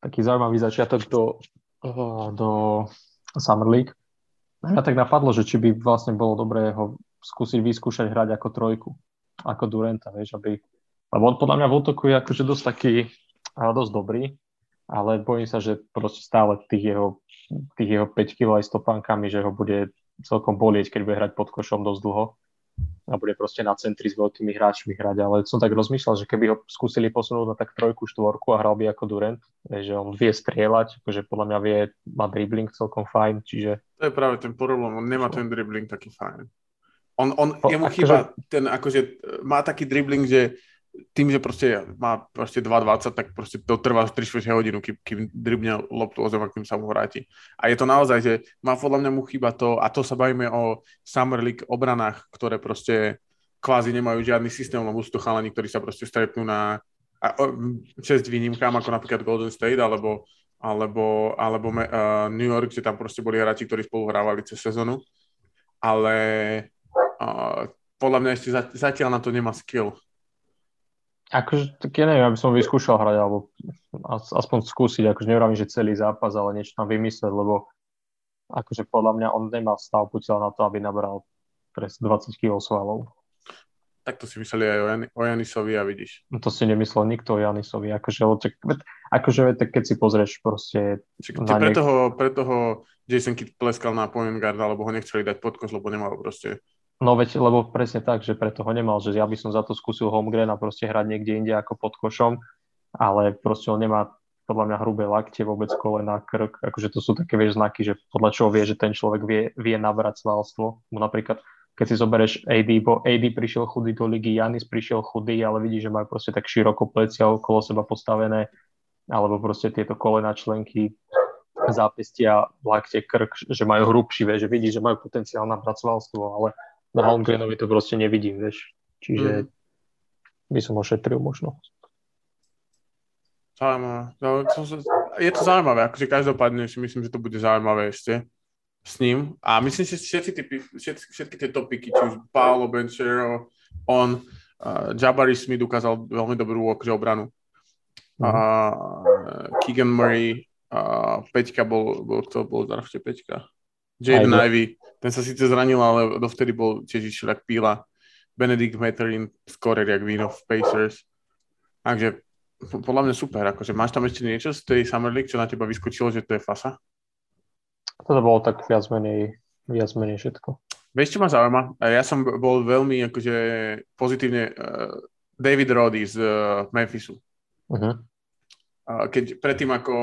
Speaker 3: taký zaujímavý začiatok do, uh, do Summer League. Mňa tak napadlo, že či by vlastne bolo dobré ho skúsiť vyskúšať hrať ako trojku, ako Durenta, vieš, aby... Lebo on podľa mňa v útoku je akože dosť taký, dosť dobrý, ale bojím sa, že proste stále tých jeho, tých jeho 5 kg aj stopánkami, že ho bude celkom bolieť, keď bude hrať pod košom dosť dlho a bude proste na centri s veľkými hráčmi hrať, ale som tak rozmýšľal, že keby ho skúsili posunúť na tak trojku, štvorku a hral by ako Durant, že on vie strieľať, akože podľa mňa vie, má dribbling celkom fajn, čiže...
Speaker 1: To je práve ten problém, on nemá ten dribbling taký fajn. On, on, jemu akože... chýba ten, akože má taký dribbling, že tým, že proste má proste 2,20, tak proste to trvá 3 hodinu, kým, kým dribne loptu o zem, kým sa mu vráti. A je to naozaj, že má podľa mňa mu chýba to, a to sa bavíme o Summer League obranách, ktoré proste kvázi nemajú žiadny systém, lebo sú to chalani, ktorí sa proste stretnú na a, čest výnimkám, ako napríklad Golden State, alebo, alebo, alebo uh, New York, že tam proste boli hráči, ktorí spolu hrávali cez sezónu. Ale uh, podľa mňa ešte zatiaľ na to nemá skill
Speaker 3: Akože, tak ja neviem, aby som vyskúšal hrať, alebo aspoň skúsiť, akože neviem, že celý zápas, ale niečo tam vymyslieť, lebo akože podľa mňa on nemá stav putiaľ na to, aby nabral pres 20 kg svalov.
Speaker 1: Tak to si mysleli aj o, Jan- o Janisovi a vidíš.
Speaker 3: No to si nemyslel nikto o Janisovi, akože, tak, akože tak keď si pozrieš proste...
Speaker 1: Čiže na pre, niek- toho, pre toho Jason Kidd pleskal na point guard, alebo ho nechceli dať pod koš, lebo nemal proste
Speaker 3: No veď, lebo presne tak, že preto ho nemal, že ja by som za to skúsil homegreen a proste hrať niekde inde ako pod košom, ale proste on nemá podľa mňa hrubé lakte, vôbec kolena, krk, akože to sú také vieš, znaky, že podľa čoho vie, že ten človek vie, vie nabrať svalstvo. No napríklad, keď si zoberieš AD, bo AD prišiel chudý do ligy, Janis prišiel chudý, ale vidíš, že majú proste tak široko plecia okolo seba postavené, alebo proste tieto kolena členky, zápestia, lakte, krk, že majú hrubší, vieš, že vidíš, že majú potenciál nabrať svalstvo, ale na Holmgrenovi to proste nevidím, vieš. Čiže mm. by som ošetril možno.
Speaker 1: Zaujímavé. Je to zaujímavé, akože každopádne si myslím, že to bude zaujímavé ešte s ním. A myslím, že všetci typy, všetky, všetky tie topiky, či už Paolo Benchero, on, uh, Jabari Smith ukázal veľmi dobrú akože obranu. Uh, Keegan Murray, uh, Peťka bol, bol, kto bol v drafte Peťka? Jaden Ivy, ten sa síce zranil, ale dovtedy bol tiež išiel jak píla. Benedict Materin, skorer jak víno v Pacers. Takže podľa mňa super. Akože máš tam ešte niečo z tej Summer League, čo na teba vyskočilo, že to je fasa?
Speaker 3: Toto bolo tak viac menej, viac menej všetko.
Speaker 1: Vieš, čo ma zaujíma? Ja som bol veľmi akože pozitívne uh, David Roddy z uh, Memphisu. Uh-huh keď predtým, ako,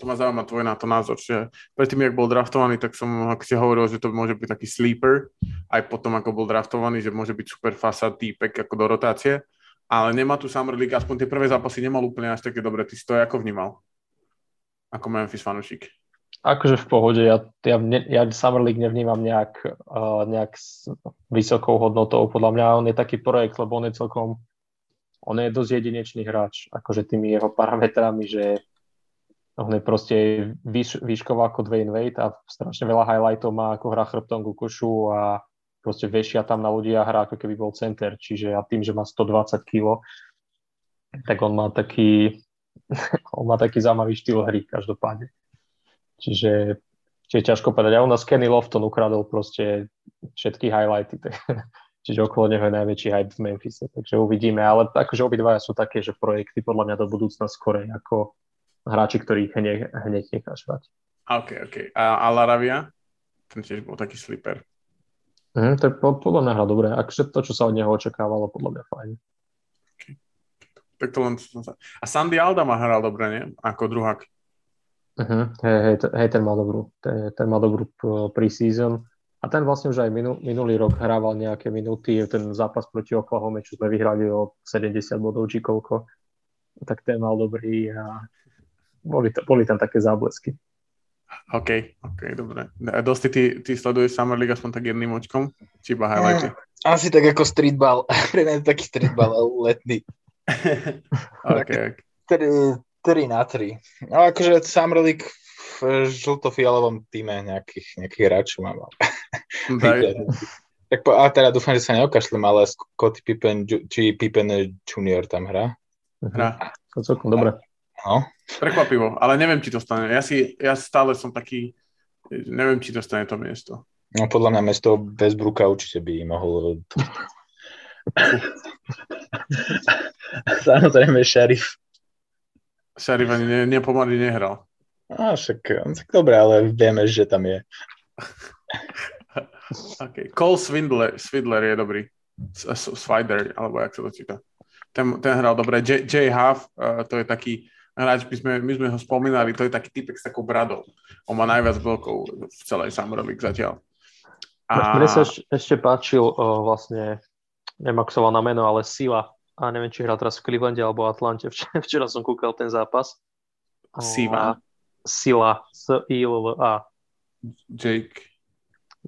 Speaker 1: to ma zaujíma tvoj na to názor, že predtým, ak bol draftovaný, tak som ako si hovoril, že to môže byť taký sleeper, aj potom, ako bol draftovaný, že môže byť super fasa týpek ako do rotácie, ale nemá tu Summer League, aspoň tie prvé zápasy nemal úplne až také dobre. Ty si to ako vnímal? Ako Memphis fanúšik?
Speaker 3: akože v pohode, ja, ja, ja Summer League nevnímam nejak, uh, nejak s vysokou hodnotou. Podľa mňa on je taký projekt, lebo on je celkom, on je dosť jedinečný hráč, akože tými jeho parametrami, že on je proste výš, výškovo ako Dwayne Wade a strašne veľa highlightov má, ako hrá chrbtom ku košu a proste vešia tam na ľudí a hrá ako keby bol center, čiže a tým, že má 120 kg, tak on má taký, on má taký zaujímavý štýl hry každopádne. Čiže, čiže ťažko povedať. A u nás Kenny Lofton ukradol proste všetky highlighty. Čiže okolo neho je najväčší hype v Memphise. Takže uvidíme. Ale akože obidvaja sú také, že projekty podľa mňa do budúcna skorej ako hráči, ktorých hneď, hneď necháš hrať.
Speaker 1: OK, OK. A, a Laravia? Ten tiež bol taký slipper.
Speaker 3: Mm, to je podľa mňa hra dobré. Akože to, čo sa od neho očakávalo, podľa mňa fajn.
Speaker 1: Okay. Tak to len... A Sandy Aldama hral dobre, nie? Ako druhák.
Speaker 3: Uh-huh. Hej, hej, hej, ten mal dobrú, ten, ten mal dobrú pre-season. A ten vlastne už aj minul, minulý rok hrával nejaké minúty, ten zápas proti Oklahoma, čo sme vyhrali o 70 bodov či koľko, tak ten mal dobrý a boli, to, boli tam také záblesky.
Speaker 1: OK, OK, dobre. Dosti, ty, ty sleduješ Summer League aspoň tak jedným očkom? Či iba highlighty? Mm,
Speaker 2: asi tak ako streetball. Pre mňa je taký streetball letný.
Speaker 1: OK,
Speaker 2: OK. 3 na 3. No akože Summer League v žlto-fialovom týme nejakých, nejakých hráčov mám. tak po, a teda dúfam, že sa neokašlem, ale Scottie Pippen, či Pippen Junior tam hrá.
Speaker 1: Hrá.
Speaker 3: To celkom dobre.
Speaker 2: No.
Speaker 1: Prekvapivo, ale neviem, či to stane. Ja, si, ja stále som taký, neviem, či to stane to miesto.
Speaker 2: No podľa mňa mesto Westbrooka určite by mohol... Samozrejme, šerif.
Speaker 1: Šarif ani ne, nepomaly nehral.
Speaker 2: A však, tak dobre, ale vieme, že tam je.
Speaker 1: okay. Cole Swindler, Swindler je dobrý. Swider, alebo jak sa to číta. Ten, ten hral dobre. J, J Huff, uh, to je taký hráč, my sme, my sme ho spomínali, to je taký typek s takou bradou. On má najviac veľkou v celej Summer League zatiaľ.
Speaker 3: A... Mne sa ešte páčil uh, vlastne, neviem, ako sa volá na meno, ale Sila a neviem, či hrá teraz v Clevelande alebo Atlante. Včera, včera som kúkal ten zápas.
Speaker 1: Siva.
Speaker 3: Sila. S-I-L-A.
Speaker 1: Jake.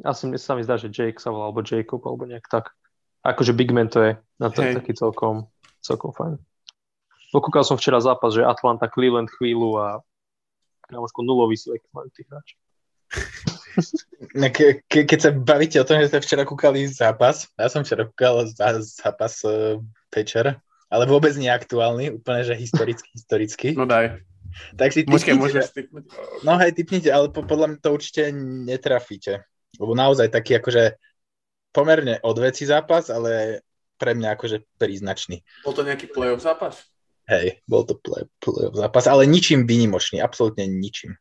Speaker 3: Asi mi sa mi zdá, že Jake sa volá, alebo Jacob, alebo nejak tak. Akože Big Man to je. Na to hey. taký celkom, celkom fajn. Pokúkal som včera zápas, že Atlanta, Cleveland chvíľu a kamoško nulový select majú tí hráči.
Speaker 2: Ke, ke, keď sa bavíte o tom, že ste včera kúkali zápas, ja som včera kúkal zápas uh, večer, ale vôbec nie aktuálny, úplne, že historicky, historicky.
Speaker 1: No daj.
Speaker 2: Tak si typnite, môžeš typnúť. No hej, typnite, ale po, podľa mňa to určite netrafíte. Lebo naozaj taký akože pomerne odveci zápas, ale pre mňa akože príznačný.
Speaker 1: Bol to nejaký playoff zápas?
Speaker 2: Hej, bol to play, playoff zápas, ale ničím výnimočný, absolútne ničím.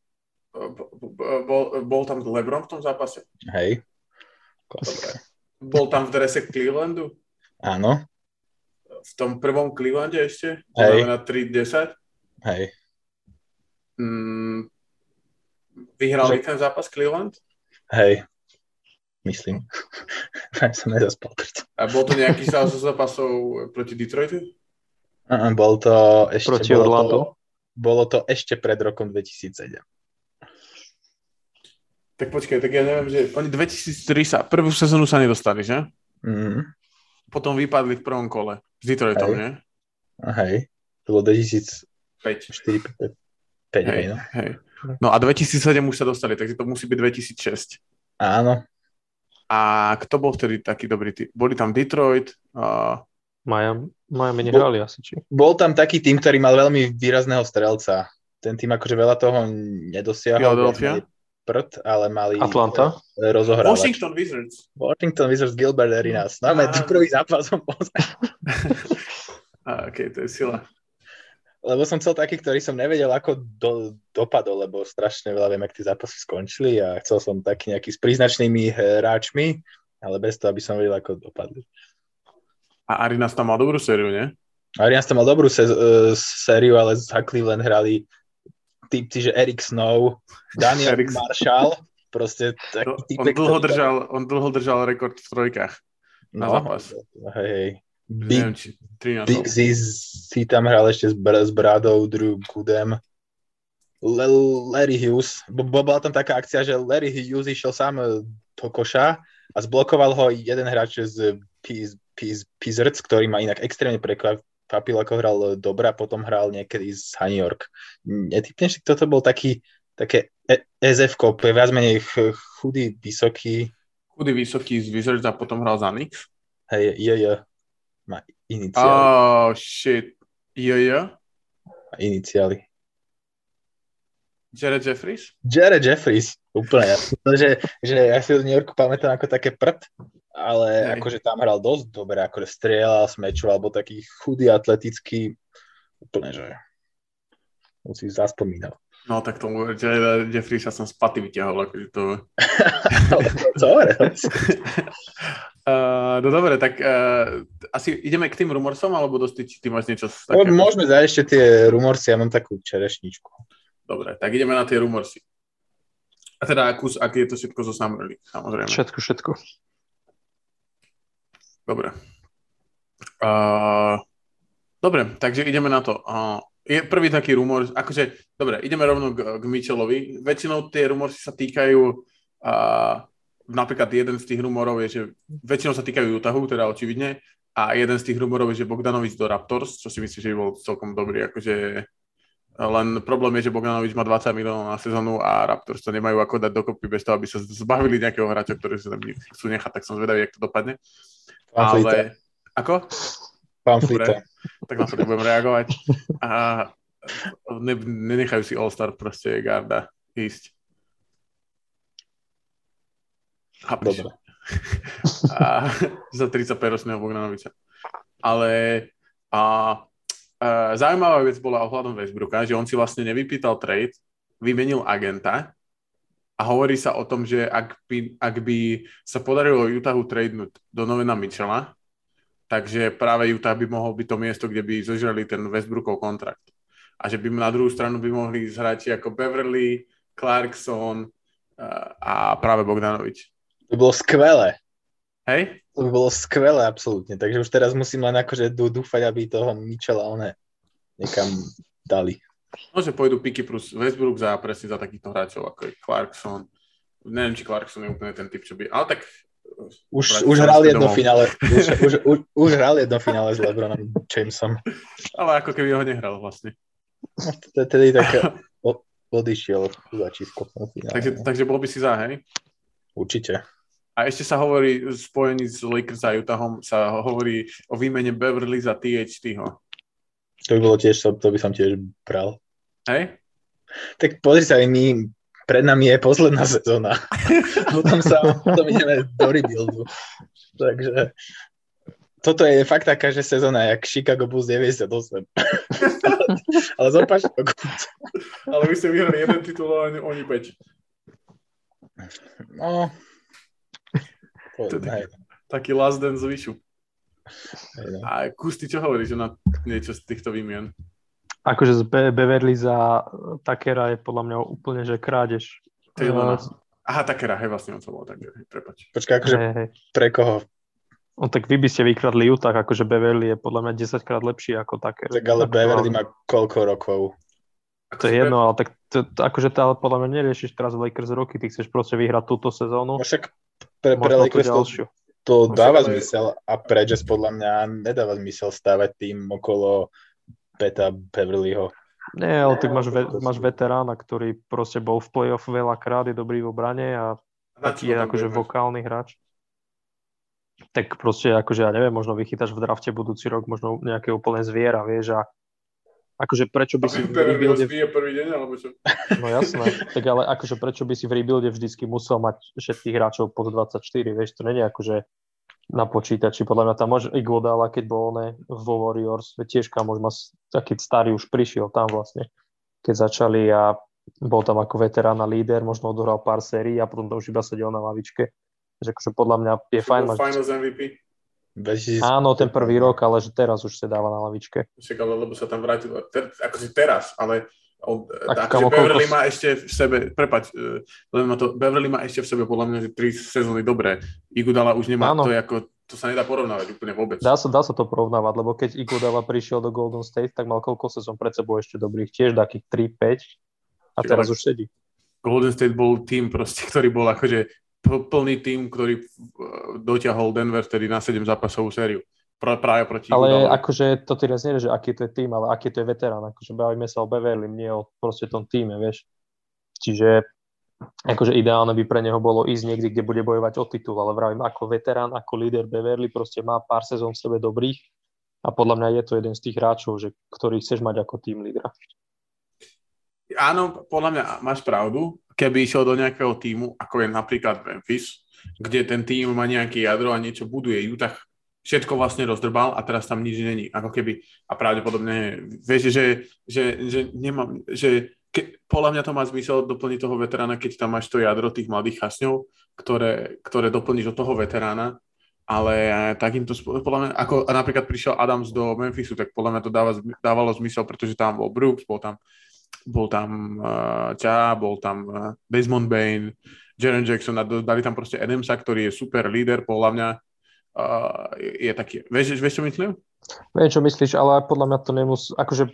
Speaker 1: Bol, bol tam LeBron v tom zápase?
Speaker 2: Hej.
Speaker 1: Dobre. Bol tam v drese Clevelandu?
Speaker 2: Áno
Speaker 1: v tom prvom Clevelande ešte? Hej. Na 3-10?
Speaker 2: Hej.
Speaker 1: Mm, vyhrali že... ten zápas Cleveland?
Speaker 2: Hej. Myslím. som nezaspal.
Speaker 1: A bol to nejaký z zápasov proti Detroitu?
Speaker 2: Uh, bol to ešte...
Speaker 3: Proti bolo Orlando? To,
Speaker 2: bolo to ešte pred rokom 2007.
Speaker 1: Tak počkaj, tak ja neviem, že oni 2003 sa, prvú sezónu sa nedostali, že?
Speaker 2: Mm
Speaker 1: potom vypadli v prvom kole s Detroitom, hej. nie?
Speaker 2: Hej, to bolo 2005.
Speaker 1: 4, 5, 5 hej, no. hej. No a 2007 už sa dostali, takže to musí byť 2006.
Speaker 2: Áno.
Speaker 1: A kto bol vtedy taký dobrý tým? Boli tam Detroit. Uh...
Speaker 3: Miami, Miami nehrali asi, či?
Speaker 2: Bol tam taký tým, ktorý mal veľmi výrazného strelca. Ten tým akože veľa toho nedosiahol.
Speaker 1: Philadelphia?
Speaker 2: prd, ale mali
Speaker 3: Atlanta?
Speaker 2: rozohrávať.
Speaker 1: Washington Wizards.
Speaker 2: Washington Wizards, Gilbert Arenas. No, máme prvý zápas som pozrel.
Speaker 1: ok, to je sila.
Speaker 2: Lebo som chcel taký, ktorý som nevedel, ako do, dopadol, lebo strašne veľa viem, ak tie zápasy skončili a chcel som taký nejaký s príznačnými hráčmi, ale bez toho, aby som vedel, ako dopadli.
Speaker 1: A Arinas tam mal dobrú sériu, nie?
Speaker 2: Arinas tam mal dobrú se- uh, sériu, ale za Cleveland hrali typci, že Eric Snow, Daniel Eric... Marshall, proste taký
Speaker 1: typek, on dlho, držal, on dlho držal rekord v trojkách na no, zápas.
Speaker 2: Hej, Big, Big Z si tam hral ešte s, br- s Bradou, Drew Goodem. Le- Larry Hughes. Bo- Bola tam taká akcia, že Larry Hughes išiel sám e, do koša a zblokoval ho jeden hráč z Piz- Piz- Pizards, ktorý ma inak extrémne prekvapil, ako hral dobre a potom hral niekedy z New York. Netypneš, kto to bol taký, také e- SF-ko, viac menej ch- chudý, vysoký,
Speaker 1: Chudý vysoký z Wizards a potom hral za Knicks.
Speaker 2: hej, je, je, má iniciály.
Speaker 1: Oh, shit. Jo.
Speaker 2: Má iniciály.
Speaker 1: Jared Jeffries?
Speaker 2: Jared Jeffries, úplne. Že, že ja si ho z New Yorku pamätám ako také prd, ale
Speaker 1: Hej.
Speaker 2: akože tam hral dosť dobre, akože strieľal, smečoval, alebo taký chudý, atletický, úplne, že on si zaspomínal.
Speaker 1: No tak tomu Jareda Jeffriesa som z paty vyťahol, akože to...
Speaker 2: Co hovorí?
Speaker 1: Uh, no dobre, tak uh, asi ideme k tým rumorsom, alebo dosti, či ty máš niečo
Speaker 2: No,
Speaker 1: také?
Speaker 2: môžeme dať ešte tie rumorcy, ja mám takú čerešničku.
Speaker 1: Dobre, tak ideme na tie rumorsy. A teda akú, aký je to všetko zo Summer League, samozrejme.
Speaker 3: Všetko, všetko.
Speaker 1: Dobre. Uh, dobre, takže ideme na to. Uh, je prvý taký rumor, akože, dobre, ideme rovno k, k Mitchellovi. Väčšinou tie rumorsy sa týkajú, uh, napríklad jeden z tých rumorov je, že väčšinou sa týkajú Utahu, teda očividne, a jeden z tých rumorov je, že Bogdanovič do Raptors, čo si myslím, že by bol celkom dobrý, akože len problém je, že Bogdanovič má 20 miliónov na sezónu a Raptors to nemajú ako dať dokopy bez toho, aby sa zbavili nejakého hráča, ktorý sa tam chcú nechať, tak som zvedavý, jak to dopadne.
Speaker 2: Pán.
Speaker 1: Ale... Ako?
Speaker 2: Pán
Speaker 1: Dobre, tak na to nebudem reagovať. A ne, nenechajú si All-Star proste Garda ísť. Chápeš?
Speaker 2: Dobre.
Speaker 1: A, za 35 ročného Bogdanoviča. Ale a, a, zaujímavá vec bola ohľadom Westbrooka, že on si vlastne nevypýtal trade, vymenil agenta a hovorí sa o tom, že ak by, ak by sa podarilo Utahu tradenúť do Novena Mitchella, takže práve Utah by mohol byť to miesto, kde by zožrali ten Westbrookov kontrakt. A že by na druhú stranu by mohli ísť hráči ako Beverly, Clarkson a, a práve Bogdanovič.
Speaker 2: To by bolo skvelé.
Speaker 1: Hej?
Speaker 2: To by bolo skvelé, absolútne. Takže už teraz musím len akože dú- dúfať, aby toho Michela one niekam dali.
Speaker 1: No, že pôjdu piky plus Westbrook za presne za takýchto hráčov, ako je Clarkson. Neviem, či Clarkson je úplne ten typ, čo by... Ale tak...
Speaker 2: Už, už hral jedno
Speaker 1: domov.
Speaker 2: finále. Už, už, už, už hral jedno finále s LeBronom Jamesom.
Speaker 1: Ale ako keby ho nehral vlastne.
Speaker 2: No, Tedy tak odišiel začisko.
Speaker 1: Takže, takže bol by si za, hej?
Speaker 2: Určite.
Speaker 1: A ešte sa hovorí, spojení s Lakers a Utahom sa hovorí o výmene Beverly za THT-ho.
Speaker 2: To by bolo tiež, to by som tiež bral.
Speaker 1: Hej?
Speaker 2: Tak pozri sa, my, pred nami je posledná sezóna. potom sa potom ideme do rebuildu. Takže toto je fakt taká, že sezóna, jak Chicago Bulls 98. Ale z opačného.
Speaker 1: Ale vy ste vyhrali jeden titul a oni- oni 5.
Speaker 2: No. To,
Speaker 1: To-
Speaker 2: hej,
Speaker 1: Taký last dance zvyšu.
Speaker 2: hej, no.
Speaker 1: A Kus, ty čo hovoríš na niečo z týchto výmien?
Speaker 3: Akože z Be- Beverly za Takera je podľa mňa úplne, že krádež.
Speaker 1: Taylora.
Speaker 3: Eh,
Speaker 1: Aha, Takera, hej, vlastne on volal Taker, hej, prepač.
Speaker 2: Počkaj, akože
Speaker 3: hej, hej.
Speaker 2: pre koho?
Speaker 3: No tak vy by ste vykradli Utah, akože Beverly je podľa mňa 10 krát lepší ako Taker.
Speaker 2: Tak ale
Speaker 3: Ako-
Speaker 2: Beverly má koľko rokov?
Speaker 3: To je jedno, ale tak to, to, akože to ale podľa mňa neriešiš teraz Lakers roky, ty chceš proste vyhrať túto sezónu,
Speaker 2: No však pre, pre Lakers to, to
Speaker 1: No
Speaker 2: dáva zmysel a pre Jazz podľa mňa nedáva zmysel stávať tým okolo Peta Beverlyho.
Speaker 3: Nie, ale tak máš, ve, máš veterána, ktorý proste bol v playoff veľakrát, je dobrý v obrane a taký je akože
Speaker 1: budeme?
Speaker 3: vokálny hráč. Tak proste akože ja neviem, možno vychytáš v drafte budúci rok možno nejaké úplné zviera, vieš a akože prečo by si v rebuilde,
Speaker 1: prvý deň, alebo čo?
Speaker 3: no jasné, tak ale akože prečo by si v rebuilde vždycky musel mať všetkých hráčov pod 24, vieš, to není akože na počítači, podľa mňa tam môže Iguodala, keď bol ne, vo Warriors, tiež kamož s- taký starý už prišiel tam vlastne, keď začali a bol tam ako veterán a líder, možno odohral pár sérií a potom to už iba sedel na lavičke. Takže akože podľa mňa je fajn mať...
Speaker 1: Finals MVP.
Speaker 2: Bez-
Speaker 3: Áno, ten prvý rok, ale že teraz už sa dáva na lavičke.
Speaker 1: Však ale lebo sa tam vrátil, ter, akože teraz, ale on,
Speaker 3: Tak,
Speaker 1: akože
Speaker 3: kamo,
Speaker 1: Beverly
Speaker 3: koľko-
Speaker 1: má ešte v sebe, prepač, uh, len ma to, Beverly má ešte v sebe podľa mňa, že tri sezóny dobré. Igudala už nemá,
Speaker 3: Áno.
Speaker 1: to je ako, to sa nedá porovnávať úplne vôbec.
Speaker 3: Dá sa, dá sa to porovnávať, lebo keď Iguodala prišiel do Golden State, tak mal koľko sezón pred sebou ešte dobrých, tiež takých 3-5. A teraz už sedí.
Speaker 1: Golden State bol tým proste, ktorý bol akože plný tým, ktorý dotiahol Denver vtedy na 7 zápasovú sériu. Práve proti
Speaker 3: Ale Udalovi. akože to teraz nie je, že aký to je tým, ale aký to je veterán. Akože bavíme sa o Beverly, nie o proste tom týme, vieš. Čiže akože ideálne by pre neho bolo ísť niekde, kde bude bojovať o titul, ale vravím, ako veterán, ako líder Beverly proste má pár sezón v sebe dobrých a podľa mňa je to jeden z tých hráčov, že, ktorý chceš mať ako tým lídra.
Speaker 1: Áno, podľa mňa máš pravdu. Keby išiel do nejakého týmu, ako je napríklad Memphis, kde ten tým má nejaké jadro a niečo buduje, Utah všetko vlastne rozdrbal a teraz tam nič není. Ako keby, a pravdepodobne, vieš, že, že, že, nemám, že ke, podľa mňa to má zmysel doplniť toho veterána, keď tam máš to jadro tých mladých chasňov, ktoré, ktoré doplníš od toho veterána, ale takýmto, podľa mňa, ako napríklad prišiel Adams do Memphisu, tak podľa mňa to dáva, dávalo zmysel, pretože tam bol Brooks, bol tam bol tam uh, Ča, bol tam uh, Desmond Bain, Jaren Jackson a dali tam proste Adamsa, ktorý je super líder, podľa mňa uh, je taký, vieš, vieš čo myslím?
Speaker 3: Viem, čo myslíš, ale podľa mňa to nemusí, akože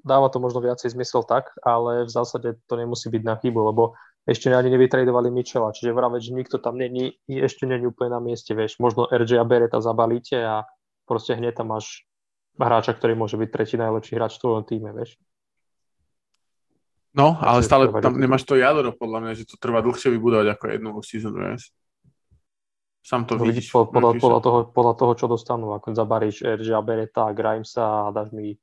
Speaker 3: dáva to možno viacej zmysel tak, ale v zásade to nemusí byť na chybu, lebo ešte ani nevytradovali Michela, čiže vraveť, že nikto tam není, ešte není úplne na mieste, vieš, možno RJ a Bereta zabalíte a proste hneď tam máš hráča, ktorý môže byť tretí najlepší hráč v tvojom týme, vieš.
Speaker 1: No, ale stále tam nemáš to jadro, podľa mňa, že to trvá dlhšie vybudovať ako jednu season, vieš. Sám to no, vidíš.
Speaker 3: Podľa, podľa, podľa, toho, podľa toho, čo dostanú, ako zabaríš Eržia, Bereta, Grimesa a dáš mi,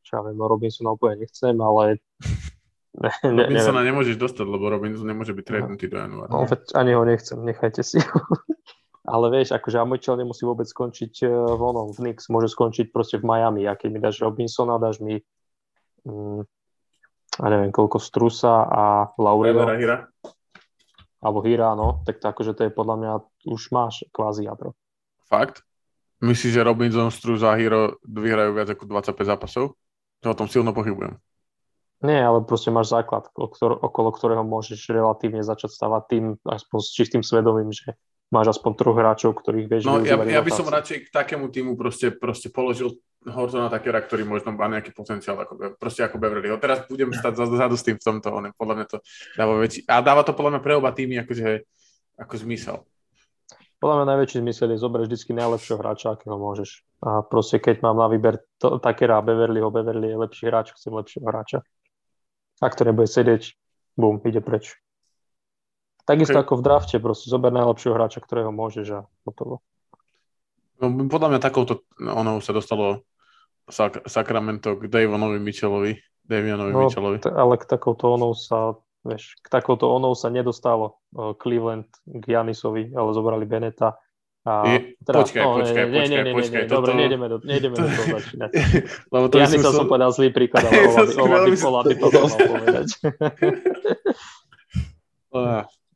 Speaker 3: čo ja viem, no Robinsona úplne nechcem, ale
Speaker 1: ne, ne, Robinsona neviem. nemôžeš dostať, lebo Robinson nemôže byť tradnutý do januára.
Speaker 3: No, ani ho nechcem, nechajte si ho. ale vieš, akože Amičel nemusí vôbec skončiť uh, vonom v Knicks, môže skončiť proste v Miami a keď mi dáš Robinsona, dáš mi mm, a neviem koľko Strusa a Laurino.
Speaker 1: Hira.
Speaker 3: Alebo Hira, no, tak to akože to je podľa mňa, už máš kvázi jadro.
Speaker 1: Fakt? Myslíš, že Robinson, Strus a Hiro vyhrajú viac ako 25 zápasov? To o tom silno pochybujem.
Speaker 3: Nie, ale proste máš základ, okolo ktorého môžeš relatívne začať stavať tým, aspoň s čistým svedomím, že máš aspoň troch hráčov, ktorých vieš
Speaker 1: No ja, ja by som radšej k takému týmu proste, proste položil Horzona Takera, ktorý možno má nejaký potenciál, ako, proste ako Beverly. O, teraz budem stať zadu s tým v tomto, on, podľa mňa to dáva väčší, a dáva to podľa mňa pre oba týmy akože, ako zmysel.
Speaker 3: Podľa mňa najväčší zmysel je zobrať vždy najlepšieho hráča, akého môžeš. A proste keď mám na výber to, Takera a Beverlyho, Beverly je lepší hráč, chcem lepšieho hráča. Ak to nebude sedieť, bum, ide preč. Takisto okay. ako v drafte, proste zober najlepšieho hráča, ktorého môžeš a hotovo.
Speaker 1: No, podľa mňa takouto ono sa dostalo Sak- Sacramento k Davonovi Mitchellovi, Davianovi no, Mitchellovi.
Speaker 3: T- ale k takouto onou sa, vieš, k takouto onou sa nedostalo uh, Cleveland k Janisovi, ale zobrali Beneta. A
Speaker 1: je, teda, počkaj, no, počkaj, počkaj, ne, ne, počkaj. Ne,
Speaker 3: Dobre, nejdeme do, nejdeme do toho začínať. Lebo to Janisa som povedal zlý príklad, ale Ola by, Ola by to mal povedať.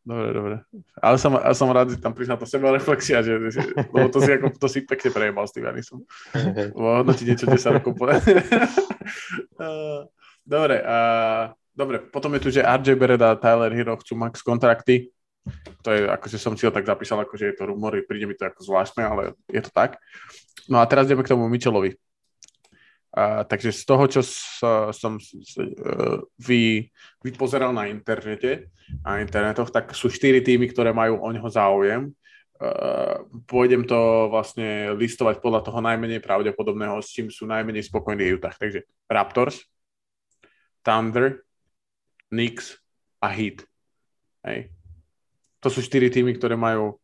Speaker 1: Dobre, dobre. Ale som, ale som rád, že tam prišla to seba reflexia, že, že, lebo to si, ako, to si pekne prejebal s tým Janisom. Hodnotiť niečo 10 rokov po... dobre, a, dobre, potom je tu, že RJ Bered a Tyler Hero chcú max kontrakty. To je, akože som si ho tak zapísal, akože je to rumory, príde mi to ako zvláštne, ale je to tak. No a teraz ideme k tomu Mitchellovi. Takže z toho, čo sa, som uh, vy, vypozeral na internete a internetoch, tak sú štyri týmy, ktoré majú o neho záujem. Uh, pôjdem to vlastne listovať podľa toho najmenej pravdepodobného, s čím sú najmenej spokojní Utah. Takže Raptors, Thunder, Knicks a Heat. Hej. To sú štyri týmy, ktoré majú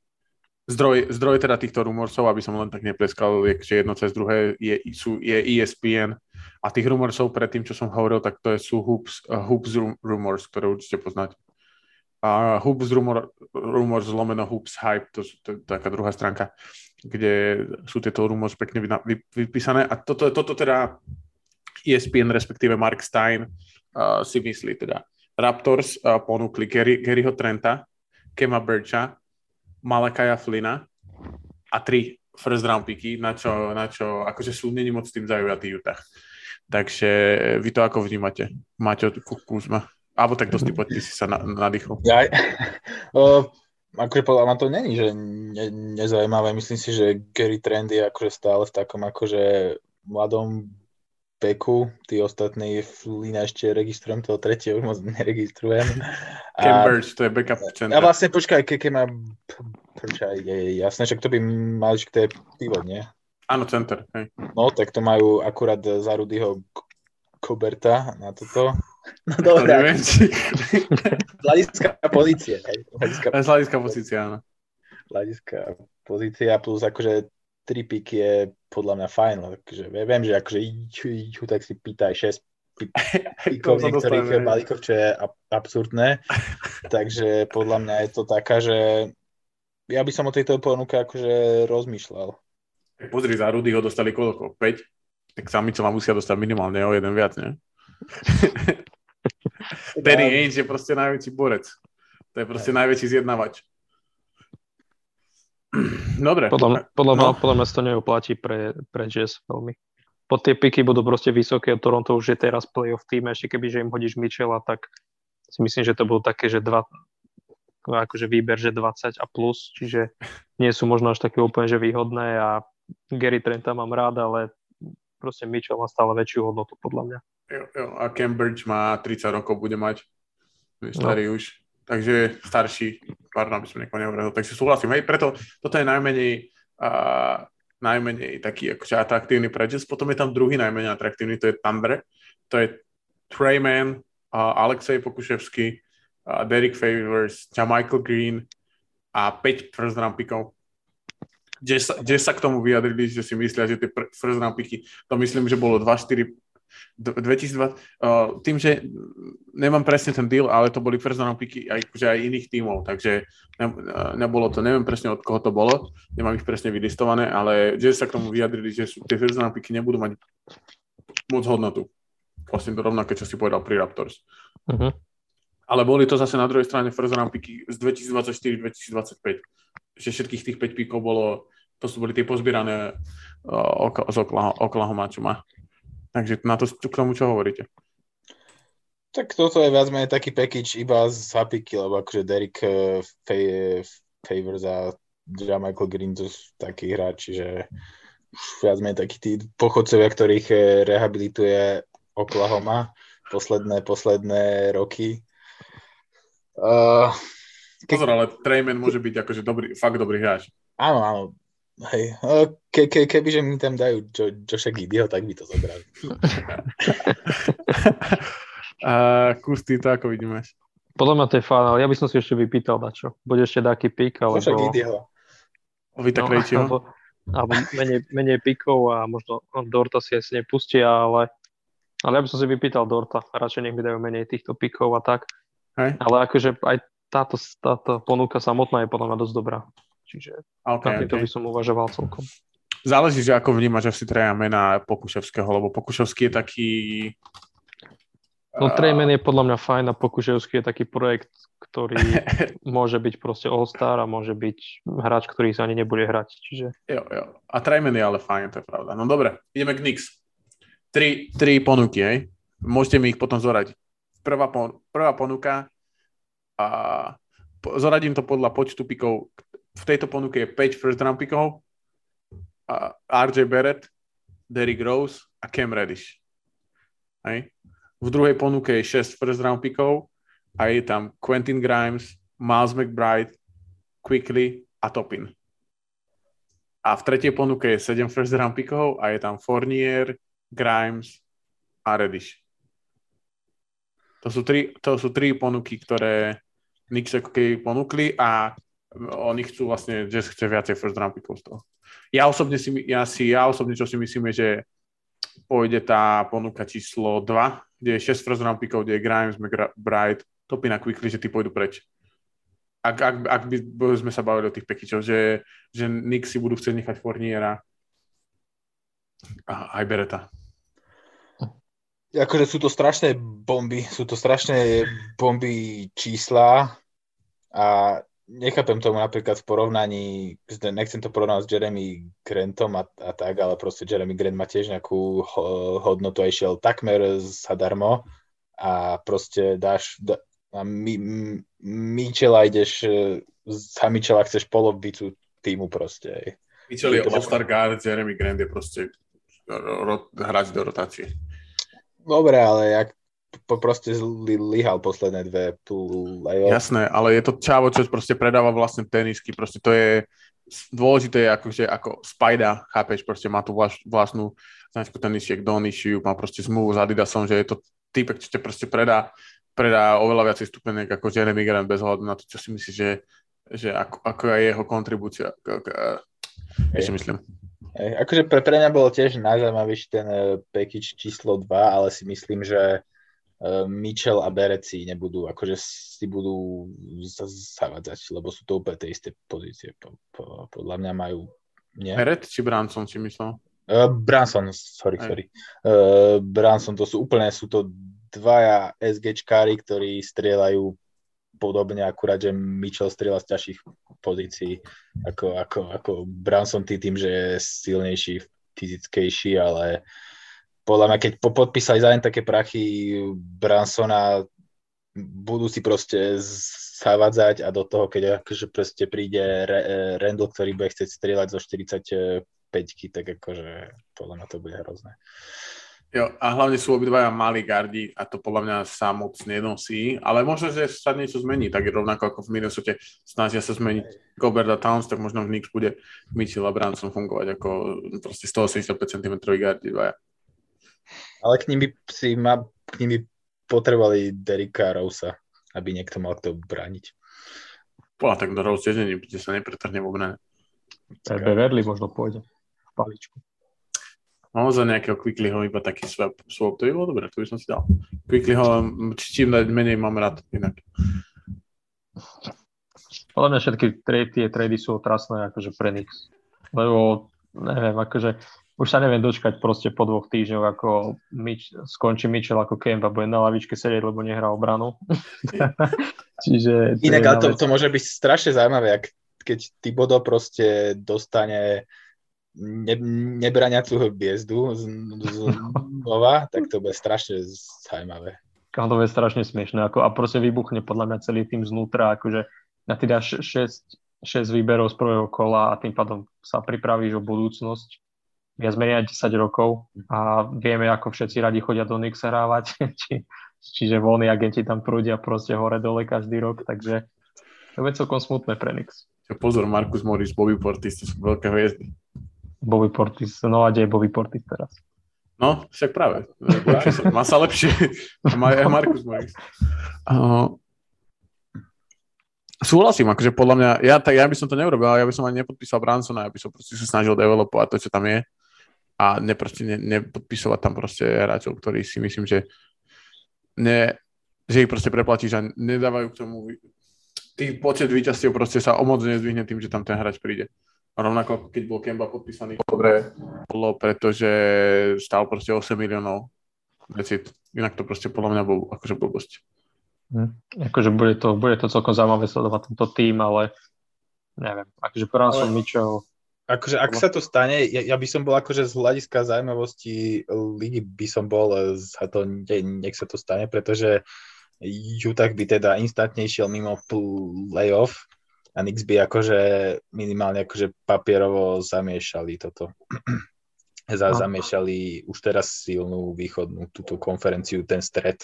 Speaker 1: Zdroj, zdroj teda týchto rumorsov, aby som len tak nepleskal, je, že jedno cez druhé je, sú, je ESPN a tých rumorsov predtým, čo som hovoril, tak to je, sú Hoops, uh, Hoops Rumors, ktoré určite poznáte. A Hoops Rumor, Rumors lomeno Hoops Hype, to, to je taká druhá stránka, kde sú tieto rumors pekne vy, vy, vypísané. A toto, toto teda ESPN, respektíve Mark Stein uh, si myslí teda. Raptors uh, ponúkli Gary, Garyho Trenta, Kema Bircha, Malakaja Flina a tri first round picky, na čo, na čo akože sú není moc tým zaujatý Utah. Takže vy to ako vnímate? Maťo Kuzma? Alebo tak dosť ty si sa na, nadýchol.
Speaker 2: Ja, uh, akože podľa ma to není, že ne, nezaujímavé. Myslím si, že Gary Trend je akože stále v takom akože mladom peku, tí ostatní Flina ešte registrujem, toho tretieho už moc neregistrujem.
Speaker 1: Cambridge, to je backup center.
Speaker 2: A vlastne počkaj, keď má... Počkaj, je, jasné, že to by mal, že to je pivot, nie?
Speaker 1: Áno, center. Hej.
Speaker 2: No, tak to majú akurát za Rudyho Koberta na toto. No dobre,
Speaker 1: neviem, či...
Speaker 2: z hľadiska pozície. Hej. Z hľadiska,
Speaker 1: pozícia, áno.
Speaker 2: hľadiska pozícia plus akože tri piky je podľa mňa fajn, takže viem, že akože ju tak si pýta aj 6 pikov niektorých balíkoch, čo je absurdné. Takže podľa mňa je to taká, že ja by som o tejto ponuke akože rozmýšľal.
Speaker 1: Pozri, za Rudy ho dostali koľko? 5? Tak Samicova musia dostať minimálne o jeden viac, ne? Danny Ainge je proste najväčší borec. To je proste najväčší zjednavač. Dobre.
Speaker 3: Podľa, mňa, podľa, no. podľa mňa to neoplatí pre, pre Jazz veľmi. Pod tie piky budú proste vysoké, Toronto už je teraz playoff tým, ešte keby, že im hodíš Michela, tak si myslím, že to budú také, že dva, akože výber, že 20 a plus, čiže nie sú možno až také úplne, že výhodné a Gary Trenta mám rád, ale proste Mitchell má stále väčšiu hodnotu podľa mňa.
Speaker 1: Jo, jo, a Cambridge má 30 rokov, bude mať. Je starý no. už. Takže starší, pardon, aby som niekoho nehovoril. Takže súhlasím. Hej, preto toto je najmenej, uh, najmenej taký akože atraktívny pre Jazz. Potom je tam druhý najmenej atraktívny, to je Thunder. To je Treyman, uh, Alexej Pokuševský, uh, Derek Favors, Michael Green a 5 first round pickov. Kde sa, kde sa k tomu vyjadrili, že si myslia, že tie first round picky, to myslím, že bolo 2-4 2020, uh, tým, že nemám presne ten deal, ale to boli first round picky aj, že aj iných tímov, takže ne, nebolo to, neviem presne od koho to bolo, nemám ich presne vylistované, ale že sa k tomu vyjadrili, že sú, tie first round picky nebudú mať moc hodnotu. Vlastne to rovnaké, čo si povedal pri Raptors. Uh-huh. Ale boli to zase na druhej strane first round picky z 2024-2025, že všetkých tých 5 pikov bolo, to sú boli tie pozbierané uh, z Oklahoma, čo má. Takže na to, k tomu, čo hovoríte?
Speaker 2: Tak toto je viac menej taký package iba z hapiky, lebo akože Derek uh, Favors a Michael Green to sú takí hráči, že už viac menej takí tí pochodcovia, ktorých eh, rehabilituje Oklahoma posledné, posledné roky.
Speaker 1: Uh. Pozor, ale Treyman môže byť akože dobrý, fakt dobrý hráč.
Speaker 2: Áno, áno, Hej, ke, ke, kebyže mi tam dajú jo, Joša Gideho, tak by to zobrali.
Speaker 1: A Kusty, to ako vidíme?
Speaker 3: Podľa mňa to je fajn, ale ja by som si ešte vypýtal na čo. Bude ešte taký pík, alebo...
Speaker 2: Joša Gideho.
Speaker 1: Vita no, alebo,
Speaker 3: alebo menej, menej píkov a možno Dorta si asi nepustia, ale, ale ja by som si vypýtal Dorta. Radšej nech mi dajú menej týchto píkov a tak.
Speaker 1: Hej.
Speaker 3: Ale akože aj táto, táto ponuka samotná je podľa mňa dosť dobrá. Čiže okay, okay. to by som uvažoval celkom.
Speaker 1: Záleží, že ako vnímaš asi treja mena Pokuševského, lebo Pokuševský je taký...
Speaker 3: No Trejmen je podľa mňa fajn a Pokuševský je taký projekt, ktorý môže byť proste all-star a môže byť hráč, ktorý sa ani nebude hrať. Čiže...
Speaker 1: Jo, jo. A Trejmen je ale fajn, to je pravda. No dobre, ideme k Knicks. Tri, tri ponuky, hej? Môžete mi ich potom zoradiť. Prvá, pon- prvá ponuka a zoradím to podľa počtu pikov, v tejto ponuke je 5 first round pickov, RJ Barrett, Derrick Rose a Cam Reddish. Hej. V druhej ponuke je 6 first round pickov a je tam Quentin Grimes, Miles McBride, Quickly a Topin. A v tretej ponuke je 7 first round pickov a je tam Fournier, Grimes a Reddish. To sú tri, to sú tri ponuky, ktoré Knicks ponúkli a oni chcú vlastne, že chce viacej first round pickov z toho. Ja osobne si, ja si, ja osobne čo si myslím je, že pôjde tá ponuka číslo 2, kde je 6 first round pickov, kde je Grimes, McBride, Topina Quickly, že tí pôjdu preč. Ak, ak, ak by sme sa bavili o tých pekičov, že, že Knicks si budú chcieť nechať Forniera a aj Bereta.
Speaker 2: Akože sú to strašné bomby, sú to strašné bomby čísla a nechápem tomu napríklad v porovnaní, nechcem to porovnať s Jeremy Grantom a, a tak, ale proste Jeremy Grant má tiež nejakú hodnotu a išiel takmer zadarmo a proste dáš da, a my, Michela ideš za Michela chceš polovicu týmu proste.
Speaker 1: Michel je All-Star Guard, Jeremy Grant je proste ro, ro, hráč do rotácie.
Speaker 2: Dobre, ale jak po, proste lyhal posledné dve play
Speaker 1: Jasné, ale je to čavo, čo proste predáva vlastne tenisky, proste to je dôležité je ako, že ako Spajda, chápeš, proste má tú vlaš, vlastnú značku tenisiek Donishiu, má proste zmluvu s Adidasom, že je to typek, čo ťa proste predá, predá oveľa viacej stupeniek ako Jeremy Grant bez hľadu na to, čo si myslíš, že, že ako, ako je jeho kontribúcia. Vieš, myslím.
Speaker 2: Hey, akože pre, pre mňa bolo tiež najzaujímavejší ten uh, package číslo 2, ale si myslím, že Mitchell a Bereci nebudú, akože si budú zavadzať, lebo sú to úplne tie isté pozície. Po, po, podľa mňa majú... Nie?
Speaker 1: Beret či Branson si myslel?
Speaker 2: Uh, Branson, sorry, Aj. sorry. Uh, Branson, to sú úplne, sú to dvaja SGčkári, ktorí strieľajú podobne, akurát, že Mitchell strieľa z ťažších pozícií ako, ako, ako Branson tým, že je silnejší, fyzickejší, ale podľa mňa, keď podpísali zájem také prachy Bransona, budú si proste zavadzať a do toho, keď akože proste príde Randall, ktorý bude chcieť strieľať zo 45 tak akože podľa mňa to bude hrozné.
Speaker 1: Jo, a hlavne sú obidvaja malí gardi a to podľa mňa sa moc nenosí, ale možno, že sa niečo zmení, tak rovnako ako v Minnesota snažia sa zmeniť Gobert a Towns, tak možno v Knicks bude Mitchell a Branson fungovať ako proste 185 cm gardi dvaja.
Speaker 2: Ale k ním by si ma, k ním by potrebovali Derika Rosa, aby niekto mal kto brániť.
Speaker 1: Poľa, tak do Rose tiež kde sa nepretrhne v obrane.
Speaker 3: Beverly možno pôjde v paličku.
Speaker 1: Mám za nejakého Quicklyho iba taký swap, swap, to by bolo dobré, to by som si dal. Quicklyho, čím dať menej mám rád inak.
Speaker 3: Podľa mňa všetky trade, tie trady sú otrasné akože pre Nix. Lebo, neviem, akože už sa neviem dočkať proste po dvoch týždňoch, ako Mitch, skončí Mitchell ako Kemba, bude na lavičke sedieť, lebo nehrá obranu.
Speaker 2: Čiže... Inak, ale to, to môže byť strašne zaujímavé, ak, keď Tibodo proste dostane ne, nebraniacú hviezdu z, z nova, tak to bude strašne zaujímavé.
Speaker 3: To bude strašne smiešné ako, a proste vybuchne podľa mňa celý tým znútra, akože na ty dáš 6, 6 výberov z prvého kola a tým pádom sa pripravíš o budúcnosť viac menej 10 rokov a vieme, ako všetci radi chodia do Nix hrávať, či, čiže voľní agenti tam prúdia proste hore-dole každý rok, takže to je celkom smutné pre Nix.
Speaker 1: Pozor, Markus Morris, Bobby Portis, to sú veľké hviezdy.
Speaker 3: Bobby Portis, no a kde je Bobby Portis teraz?
Speaker 1: No, však práve. Lepšie, má sa lepšie. Má aj Markus Morris. Uh, súhlasím, akože podľa mňa, ja, tak, ja by som to neurobil, ale ja by som ani nepodpísal Bransona, ja by som proste sa snažil developovať to, čo tam je a ne, proste ne, nepodpisovať tam proste hráčov, ktorí si myslím, že ne, že ich proste preplatíš a nedávajú k tomu tých počet výťastiev proste sa o moc nezvihne tým, že tam ten hráč príde. Rovnako, keď bol Kemba podpísaný, dobre bolo, pretože stál proste 8 miliónov. Decid. Inak to proste podľa mňa bol akože blbosť.
Speaker 3: Hm. Akože bude to, bude to celkom zaujímavé sledovať tento tým, ale neviem, akože Branson, ale... Mitchell,
Speaker 2: Akože ak sa to stane, ja, ja by som bol akože z hľadiska zaujímavosti ligy by som bol za to, nech sa to stane, pretože Utah by teda instantne išiel mimo playoff a Nix by akože minimálne akože papierovo zamiešali toto. Za, no. zamiešali už teraz silnú východnú túto konferenciu, ten stred.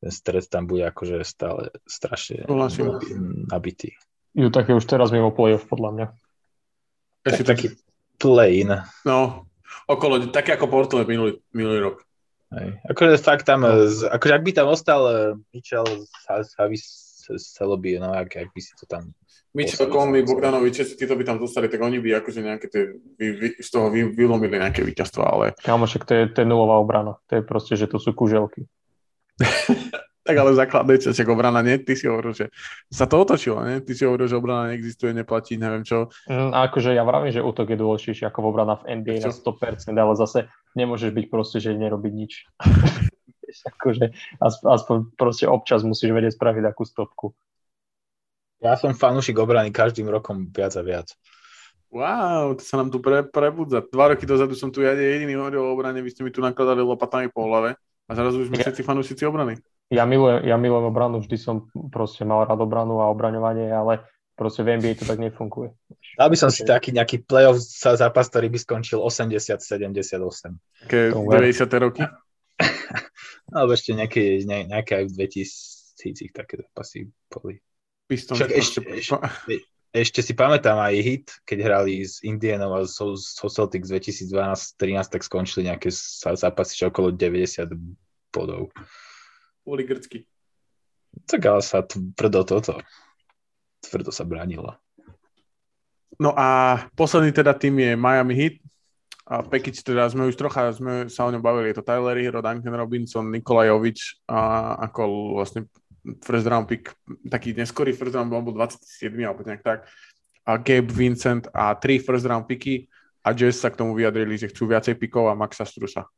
Speaker 2: Ten stred tam bude akože stále strašne nabitý.
Speaker 3: Utah je už teraz mimo playoff podľa mňa.
Speaker 2: Tak, taký plain.
Speaker 1: No, okolo, také ako Portland minulý, minulý rok.
Speaker 2: Hej. Akože fakt tam, no. akože ak by tam ostal uh, Mitchell Seloby, no ak, ak by si to tam
Speaker 1: Mitchell, Conley, Bogdanovič, títo by tam dostali, tak oni by akože nejaké tie, vy, vy, z toho vy, vylomili nejaké víťazstvo, ale...
Speaker 3: Kámo, však to je, to je nulová obrana. To je proste, že to sú kuželky.
Speaker 1: tak ale základné, čo však obrana nie, ty si hovoril, že sa to otočilo, nie? Ty si hovoril, že obrana neexistuje, neplatí, neviem čo.
Speaker 3: Mm, a akože ja vravím, že útok je dôležitejší ako obrana v NBA čo? na 100%, ale zase nemôžeš byť proste, že nerobiť nič. akože aspoň proste občas musíš vedieť spraviť akú stopku.
Speaker 2: Ja som fanúšik obrany každým rokom viac a viac.
Speaker 1: Wow, to sa nám tu pre, prebudza. Dva roky dozadu som tu ja jediný hovoril o obrane, vy ste mi tu nakladali lopatami po hlave a zrazu už sme všetci fanúšici obrany.
Speaker 3: Ja milujem, ja milujem obranu, vždy som proste mal rád obranu a obraňovanie, ale proste v NBA to tak nefunguje.
Speaker 2: Dal by som si taký nejaký playoff zápas, ktorý by skončil 80-78.
Speaker 1: Také 90. roky?
Speaker 2: Alebo ešte nejaké, ne, nejaké aj v 2000 také zápasy boli.
Speaker 1: Pistons
Speaker 2: Však ešte, ešte, ešte si pamätám aj hit, keď hrali s Indianou a so, so Celtics 2012-13, tak skončili nejaké zápasy, že okolo 90 bodov.
Speaker 1: Boli grcky.
Speaker 2: Tak ale sa tvrdo toto, tvrdo sa bránilo.
Speaker 1: No a posledný teda tým je Miami Heat. A Pekic teda sme už trocha sme sa o ňom bavili. Je to Tyler Hero, Duncan Robinson, Nikolaj Jovič a ako vlastne first round pick, taký neskorý first round, on bol 27 alebo nejak tak. A Gabe Vincent a tri first round picky a Jazz sa k tomu vyjadrili, že chcú viacej pikov a Maxa Strusa.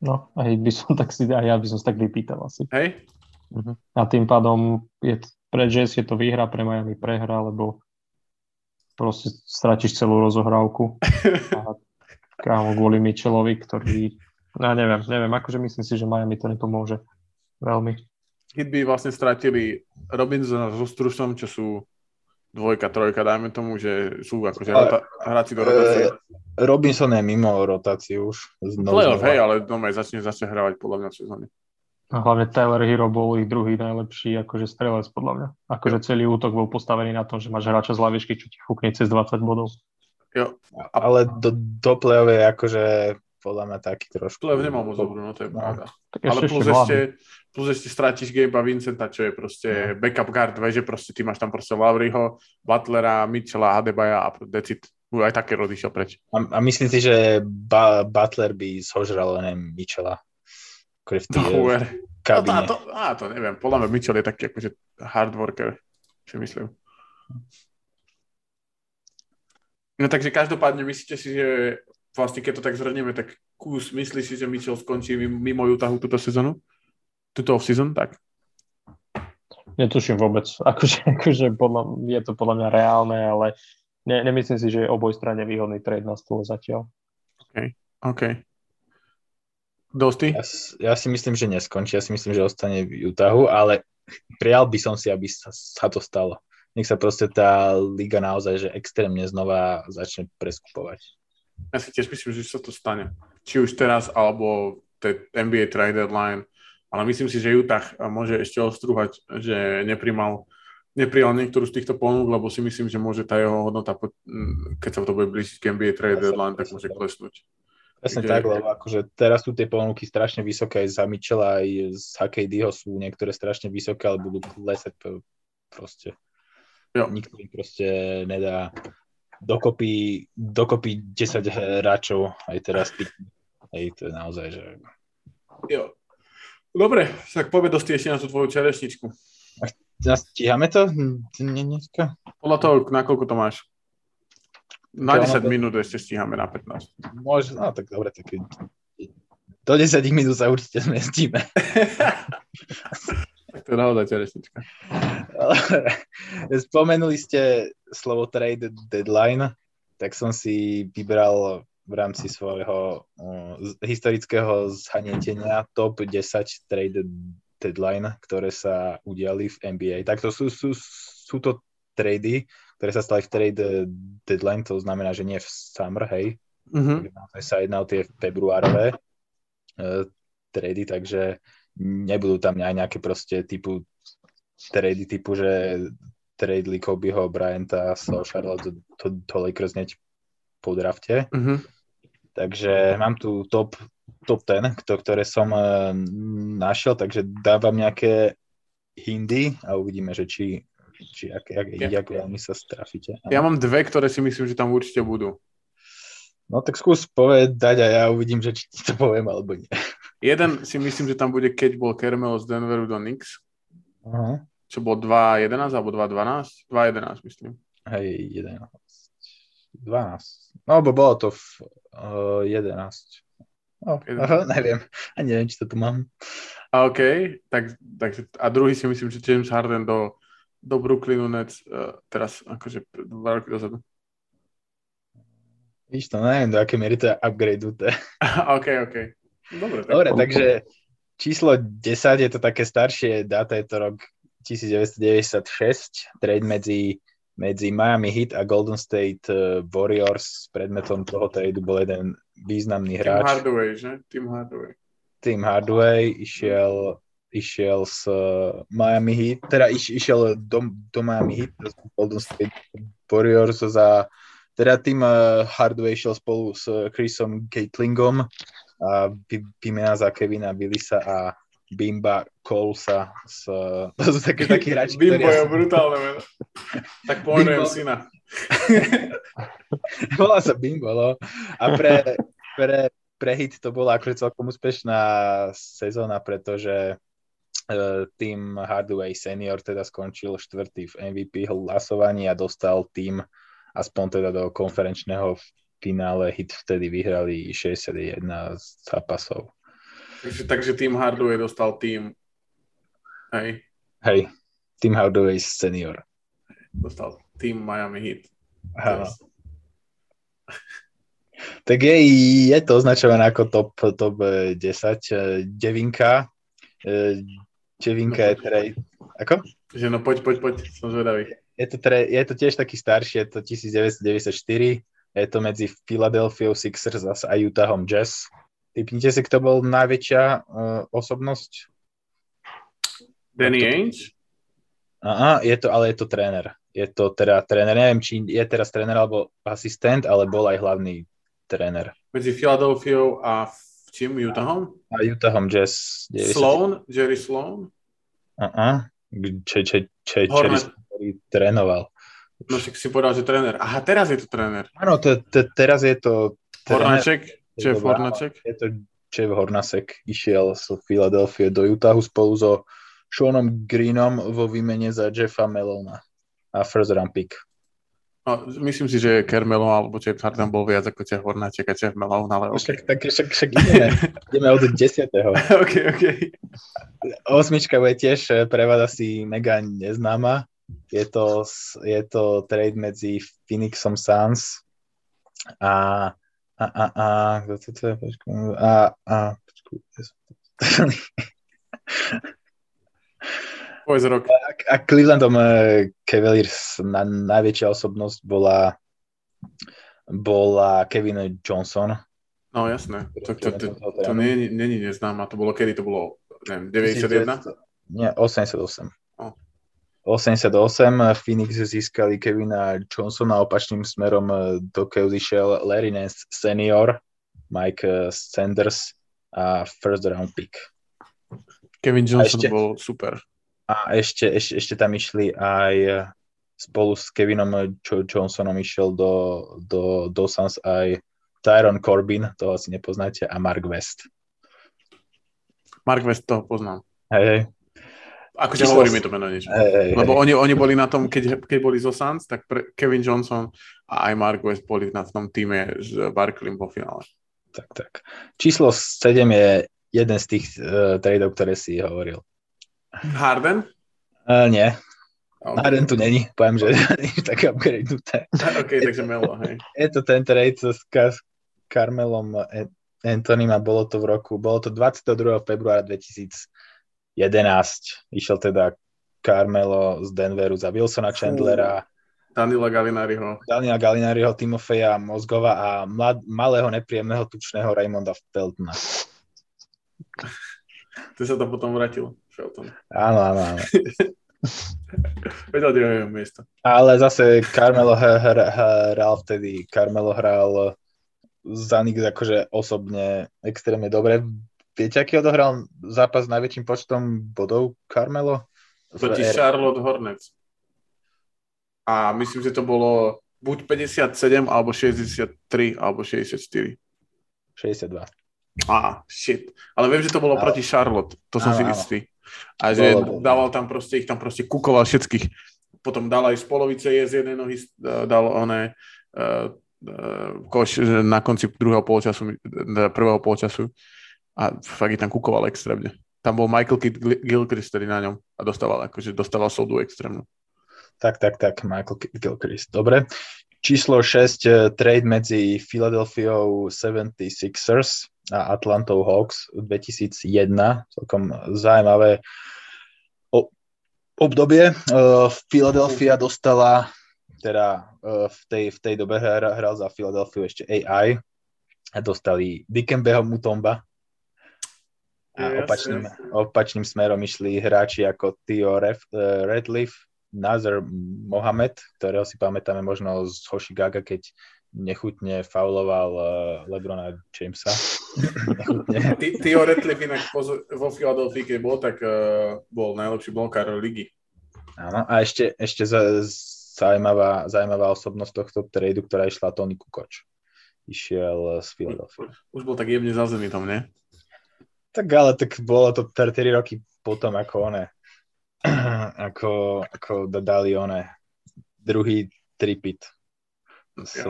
Speaker 3: No, aj by som tak si, aj ja by som sa tak vypýtal asi.
Speaker 1: Hej?
Speaker 3: Mhm. A tým pádom je, pre Jazz je to výhra, pre Miami prehra, lebo proste stratíš celú rozohrávku. A kámo, kvôli Mitchellovi, ktorý, no ja neviem, neviem, akože myslím si, že Miami to nepomôže veľmi.
Speaker 1: Hit by vlastne stratili Robinsona so Strusom, čo sú dvojka, trojka, dajme tomu, že sú akože rota- hráči do rotácie.
Speaker 2: E, Robinson je mimo rotáciu už.
Speaker 1: Playoff, hej, ale doma začne zase hravať podľa mňa v sezóne.
Speaker 3: A hlavne Tyler Hero bol ich druhý najlepší akože strelec podľa mňa. Akože celý útok bol postavený na tom, že máš hráča z lavičky, čo ti fúkne cez 20 bodov.
Speaker 1: Jo,
Speaker 2: Ale do, do play-off je akože podľa mňa taký trošku.
Speaker 1: Playoff nemal moc dobrú, no to je
Speaker 2: No.
Speaker 1: pravda.
Speaker 3: Tak
Speaker 1: Ale plus
Speaker 3: ešte
Speaker 1: ešte, plus ešte stratíš Gabe'a Vincenta, čo je proste
Speaker 2: No.
Speaker 1: backup guard, vieš, že proste ty máš tam proste Lavryho, Butlera, Mitchella, Adebaja a decit. Už aj také rody šiel preč.
Speaker 2: A, a myslím si, že ba, Butler by zožral len Michela. Akože v
Speaker 1: No,
Speaker 2: tých
Speaker 1: uver. No,
Speaker 2: kabine.
Speaker 1: to, á, to neviem, podľa mňa Mitchell je taký akože hard worker, si myslím. No takže každopádne myslíte si, že vlastne keď to tak zhrnieme, tak kus myslíš si, že Mitchell skončí mimo- mimo Utahu túto sezónu? Túto off-season, tak?
Speaker 3: Netuším vôbec. Akože, akože podľa, je to podľa mňa reálne, ale ne, nemyslím si, že je oboj strane výhodný trade na stôl zatiaľ.
Speaker 1: OK. Dosti?
Speaker 2: Ja, ja si myslím, že neskončí. Ja si myslím, že ostane v Utahu, ale prijal by som si, aby sa, sa to stalo. Nech sa proste tá liga naozaj že extrémne znova začne preskupovať.
Speaker 1: Ja si tiež myslím, že sa to stane. Či už teraz, alebo tej NBA trade deadline. Ale myslím si, že Utah môže ešte ostrúhať, že neprimal, neprijal niektorú z týchto ponúk, lebo si myslím, že môže tá jeho hodnota, keď sa to bude blížiť k NBA trade deadline, tak môže klesnúť.
Speaker 2: Presne tak, lebo akože teraz sú tie ponuky strašne vysoké aj za Michela, aj z HKDho sú niektoré strašne vysoké, ale budú klesať proste.
Speaker 1: Jo.
Speaker 2: Nikto im proste nedá dokopy, dokopy 10 hráčov aj teraz. Hej, to je naozaj, že
Speaker 1: Jo. Dobre, tak poďme dosti ešte na tú tvoju čerešničku.
Speaker 2: Stíhame to Nie, dneska?
Speaker 1: Podľa toho, na koľko to máš? Na
Speaker 2: Čo,
Speaker 1: 10
Speaker 2: no to-
Speaker 1: minút ešte stíhame na 15.
Speaker 2: Môže, no tak dobre, tak do 10 minút sa určite zmestíme.
Speaker 1: Tak to je naozaj čerešnička.
Speaker 2: Spomenuli ste slovo trade deadline, tak som si vybral v rámci svojho uh, historického zhanietenia top 10 trade deadline, ktoré sa udiali v NBA. Tak to sú, sú, sú to trady, ktoré sa stali v trade deadline, to znamená, že nie v summer, hej,
Speaker 1: Mhm.
Speaker 2: naozaj sa jedná o tie februárové uh, trady, takže nebudú tam aj nejaké proste typu trady typu, že trade Kobeho, Bryanta z Charlotte do, do, do Lakers hneď po drafte.
Speaker 1: Mhm.
Speaker 2: Takže mám tu top, top 10, kto- ktoré som uh, našiel, takže dávam nejaké hindy a uvidíme, že či, či ak, ak,
Speaker 1: Ja.
Speaker 2: jak veľmi sa strafíte.
Speaker 1: Ja mám dve, ktoré si myslím, že tam určite budú.
Speaker 2: No tak skús povedať a ja uvidím, že či ti to poviem alebo nie.
Speaker 1: Jeden si myslím, že tam bude, keď bol Kermel z Denveru do Knicks,
Speaker 2: Aha.
Speaker 1: Čo bol 2.11 alebo 2.12? 2.11 myslím.
Speaker 2: Hej, 11. 12. No, bo bolo to v uh, 11. No, aha, neviem. A neviem, či to tu mám.
Speaker 1: A OK, tak, takže, a druhý si myslím, že James Harden do, do Brooklynu Nets uh, teraz akože dva roky dozadu.
Speaker 2: Víš to, neviem, do akej miery to je upgradenuté.
Speaker 1: OK, OK. Dobre, tak
Speaker 2: Dobre, takže číslo 10 je to také staršie dáta, je to rok 1996, trade medzi, medzi Miami Heat a Golden State eh, Warriors. Predmetom toho tradu bol jeden významný
Speaker 1: Tim
Speaker 2: hráč.
Speaker 1: Hardaway, že? Tim Hardaway.
Speaker 2: Tim Hardaway išiel, išiel z uh, Miami Heat, teda iš, išiel do, do Miami Heat z Golden State Warriors za teda tým uh, Hardaway išiel spolu s Chrisom Gatlingom a vy, vymena za Kevina Willisa a Bimba Colesa. S, to sú také, takí hráči,
Speaker 1: Bimbo je brutálne meno. Tak pomenujem syna.
Speaker 2: Volá sa Bimbo, no. A pre, pre, pre hit to bola akože celkom úspešná sezóna, pretože uh, tým Hardaway senior teda skončil štvrtý v MVP hlasovaní a dostal tým aspoň teda do konferenčného finále hit vtedy vyhrali 61 zápasov.
Speaker 1: Takže, takže tým Hardaway dostal tým Hej,
Speaker 2: Hej, Tim Hardaway senior.
Speaker 1: dostal tým Miami Heat.
Speaker 2: Áno. Tak je, je to označované ako top, top eh, 10. eh, Devinka. eh, Devinka je trade. Ako?
Speaker 1: Že no poď, poď, poď, som zvedavý.
Speaker 2: Je to, tre, je to tiež taký starší, je to 1994. Je to medzi Philadelphia Sixers a Utahom Jazz. Typnite si, kto bol najväčšia uh, osobnosť?
Speaker 1: Danny Ainge?
Speaker 2: Aha, je to, ale je to tréner. Je to teda tréner, neviem, či je teraz tréner alebo asistent, ale bol aj hlavný tréner.
Speaker 1: Medzi Philadelphiou a čím? Utahom?
Speaker 2: A Utahom Jazz. 90.
Speaker 1: Sloan? Jerry Sloan?
Speaker 2: Aha, če, če, če,
Speaker 1: Hornet.
Speaker 2: ktorý trénoval.
Speaker 1: No však si povedal, že tréner. Aha, teraz je to tréner.
Speaker 2: Áno, to, to, teraz je to tréner.
Speaker 1: Hornáček? Jeff Hornáček?
Speaker 2: Je to Jeff Hornacek. Išiel z Philadelphia do Utahu spolu so Seanom Greenom vo výmene za Jeffa Melona a first round pick.
Speaker 1: No, myslím si, že Kermelo alebo Jeff Harden bol viac ako Jeff Hornáček a Jeff Malone, ale OK.
Speaker 2: Však, tak, však, však ideme, ideme od 10.
Speaker 1: OK, OK.
Speaker 2: Osmička bude tiež eh, pre vás asi mega neznáma. Je to, je to trade medzi Phoenixom Suns a a a a kto to, to je, počku, a a to-
Speaker 1: Povedz rok.
Speaker 2: a Clevelandom eh, Cavaliers na, najväčšia osobnosť bola bola Kevin Johnson.
Speaker 1: No jasné. To, to, to, to nie, nie, nie neznáma. To bolo kedy? To bolo, neviem, 91?
Speaker 2: Nie, 88.
Speaker 1: O.
Speaker 2: 88 Phoenix získali Kevina Johnsona opačným smerom eh, do Cavs išiel Larry Nance senior, Mike eh, Sanders a first round pick.
Speaker 1: Kevin Johnson
Speaker 2: ešte-
Speaker 1: bol super.
Speaker 2: A ešte, ešte, ešte tam išli aj eh, spolu s Kevinom Jo- Johnsonom išiel do, do, do Suns aj Tyron Corbin, to asi nepoznáte, a Mark West.
Speaker 1: Mark West toho poznám.
Speaker 2: Hej.
Speaker 1: Akože
Speaker 2: Číslo-
Speaker 1: hovorí mi to meno niečo.
Speaker 2: hej,
Speaker 1: Lebo
Speaker 2: hej.
Speaker 1: oni, oni boli na tom, keď, keď boli zo Suns, tak pre Kevin Johnson a aj Mark West boli na tom týme s Barkleym vo finále.
Speaker 2: Tak, tak. Číslo 7 je jeden z tých uh, tradeov, ktoré si hovoril.
Speaker 1: Harden?
Speaker 2: Uh, nie,
Speaker 1: Okay.
Speaker 2: Harden tu není, poviem, že je také upgradenuté.
Speaker 1: OK, takže Melo, hej.
Speaker 2: Je to ten trade s Ka- Carmelom An- Antonym a bolo to v roku, bolo to 22. februára 2011. Išiel teda Carmelo z Denveru za Wilsona Chandlera,
Speaker 1: Danila Galinariho.
Speaker 2: Daniela Galinariho, Timofeja Mozgova a mlad, malého nepríjemného tučného Raymonda Feltona.
Speaker 1: Ty sa tam potom vrátil, Shelton.
Speaker 2: Áno, áno, áno.
Speaker 1: Vedel miesto.
Speaker 2: Ale zase Carmelo hr- hr- hral vtedy, Carmelo hral za Knicks akože osobne extrémne dobre. Viete, aký odohral zápas s najväčším počtom bodov Carmelo?
Speaker 1: Proti Charlotte Hornets. A myslím, že to bolo buď 57, alebo 63, alebo 64.
Speaker 2: 62.
Speaker 1: Á, shit. Ale viem, že to bolo
Speaker 2: Áno.
Speaker 1: proti Charlotte. To som
Speaker 2: Áno,
Speaker 1: si istý. A že
Speaker 2: Bolo, bolo.
Speaker 1: dával tam proste, ich tam proste kukoval všetkých. Potom dal aj z polovice je z jednej nohy, eh, dal oné uh, uh, koš že na konci druhého polčasu, prvého polčasu a fakt ich tam kukoval extrémne. Tam bol Michael Kidd Gilchrist tedy na ňom a dostával, akože dostával soldu extrémnu.
Speaker 2: Tak, tak, tak, Michael Gilchrist. Dobre. Číslo 6, eh, trade medzi Philadelphia 76ers a Atlantou Hawks 2001. Celkom zaujímavé obdobie. Uh, Philadelphia dostala, teda uh, v, tej, v tej dobe hra, hral za Philadelphia ešte AI a dostali Dikembeho Mutomba. A opačným, opačným smerom išli hráči ako Theo Redleaf, Nazar Mohamed, ktorého si pamätáme možno z Hoshigaga, keď nechutne fauloval uh, Lebrona Jamesa.
Speaker 1: Tio Ratliff inak vo Philadelphia, keď bol, tak uh, bol najlepší blokár ligy.
Speaker 2: Áno, a ešte, ešte za, zaujímavá, zaujímavá osobnosť tohto tradu, ktorá išla Tony Kukoč. Išiel z Philadelphia.
Speaker 1: Už bol tak jemne zazemý tam, nie?
Speaker 2: Tak ale tak bolo to 3 roky potom, ako one, ako, ako dali one druhý tripit s,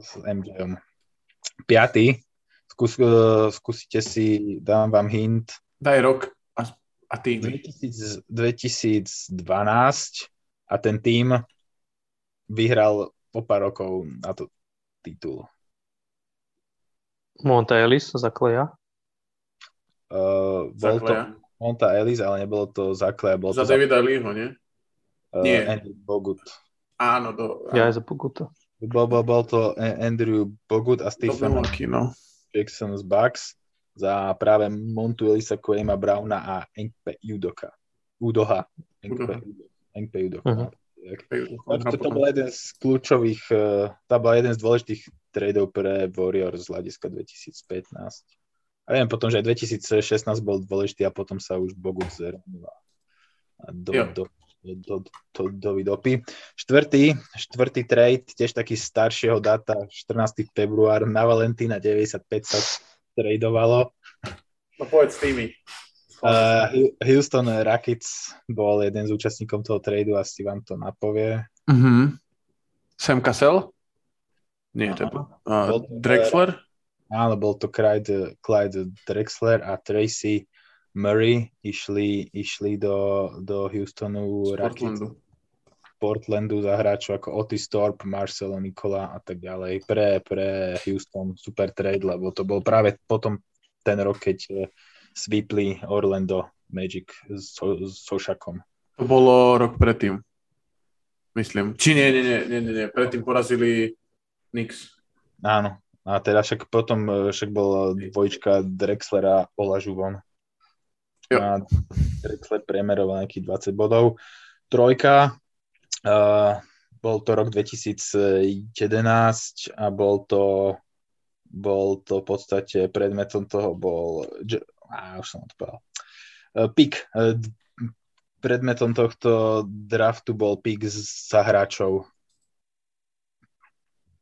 Speaker 2: s MJom. Piatý, skús, skúsite si, dám vám hint,
Speaker 1: Daj rok a, a tým.
Speaker 2: 2000, 2012 a ten tým vyhral po pár rokov na to titul.
Speaker 3: Monta Ellis za Kleja.
Speaker 2: Uh, bol to. Monta Ellis, ale nebolo to Zakleja, bol
Speaker 1: Za
Speaker 2: to
Speaker 1: Davida Leeho, nie?
Speaker 2: uh,
Speaker 1: nie.
Speaker 2: Andrew Bogut.
Speaker 1: Áno, do,
Speaker 3: Ja aj za Pokuta.
Speaker 2: Bol, bol, bol to Andrew Bogut a Stephen
Speaker 1: no.
Speaker 2: Jackson z Bucks za práve Montu Elisa, Koema Browna a Enkpe Udoka. Udoha. Enkpe, Enkpe.
Speaker 3: Mhm.
Speaker 2: Takže to bol jeden z kľúčových, eh, to bol jeden z dôležitých tradov pre Warriors z hľadiska 2015. A viem potom, že aj 2016 bol dôležitý a potom sa už Bogut zranil a do,
Speaker 1: Jo.
Speaker 2: do, do, do, do, do dopy. Štvrtý, štvrtý trade, tiež taký staršieho data, 14. február, na Valentína 95 sa tradovalo.
Speaker 1: No povedz tými.
Speaker 2: Uh, Houston Rockets bol jeden z účastníkov toho tradu, asi vám to napovie.
Speaker 1: Mhm. Sam Cassell? Nie, to. Uh,
Speaker 2: Bol to-
Speaker 1: Drexler?
Speaker 2: Áno, bol to Clyde, Clyde Drexler a Tracy Murray išli, išli do, do Houstonu
Speaker 1: Portlandu.
Speaker 2: Portlandu za hráčov ako Otis Thorpe, Marcelo Nikola a tak ďalej. Pre, pre Houston super trade, lebo to bol práve potom ten rok, keď eh, sweepli Orlando Magic s, s Sošakom.
Speaker 1: To bolo rok predtým. Myslím. Či nie, nie, nie, nie, nie. Predtým porazili Knicks.
Speaker 2: Áno. A teda však potom eh, však bol dvojčka Drexlera Olažuvon.
Speaker 1: Jo.
Speaker 2: A Drexler premeroval nejakých 20 bodov. Trojka, uh, bol to rok 2011 a bol to bol to v podstate predmetom toho bol á, už som to povedal. D- predmetom tohto draftu bol pick za hráčov.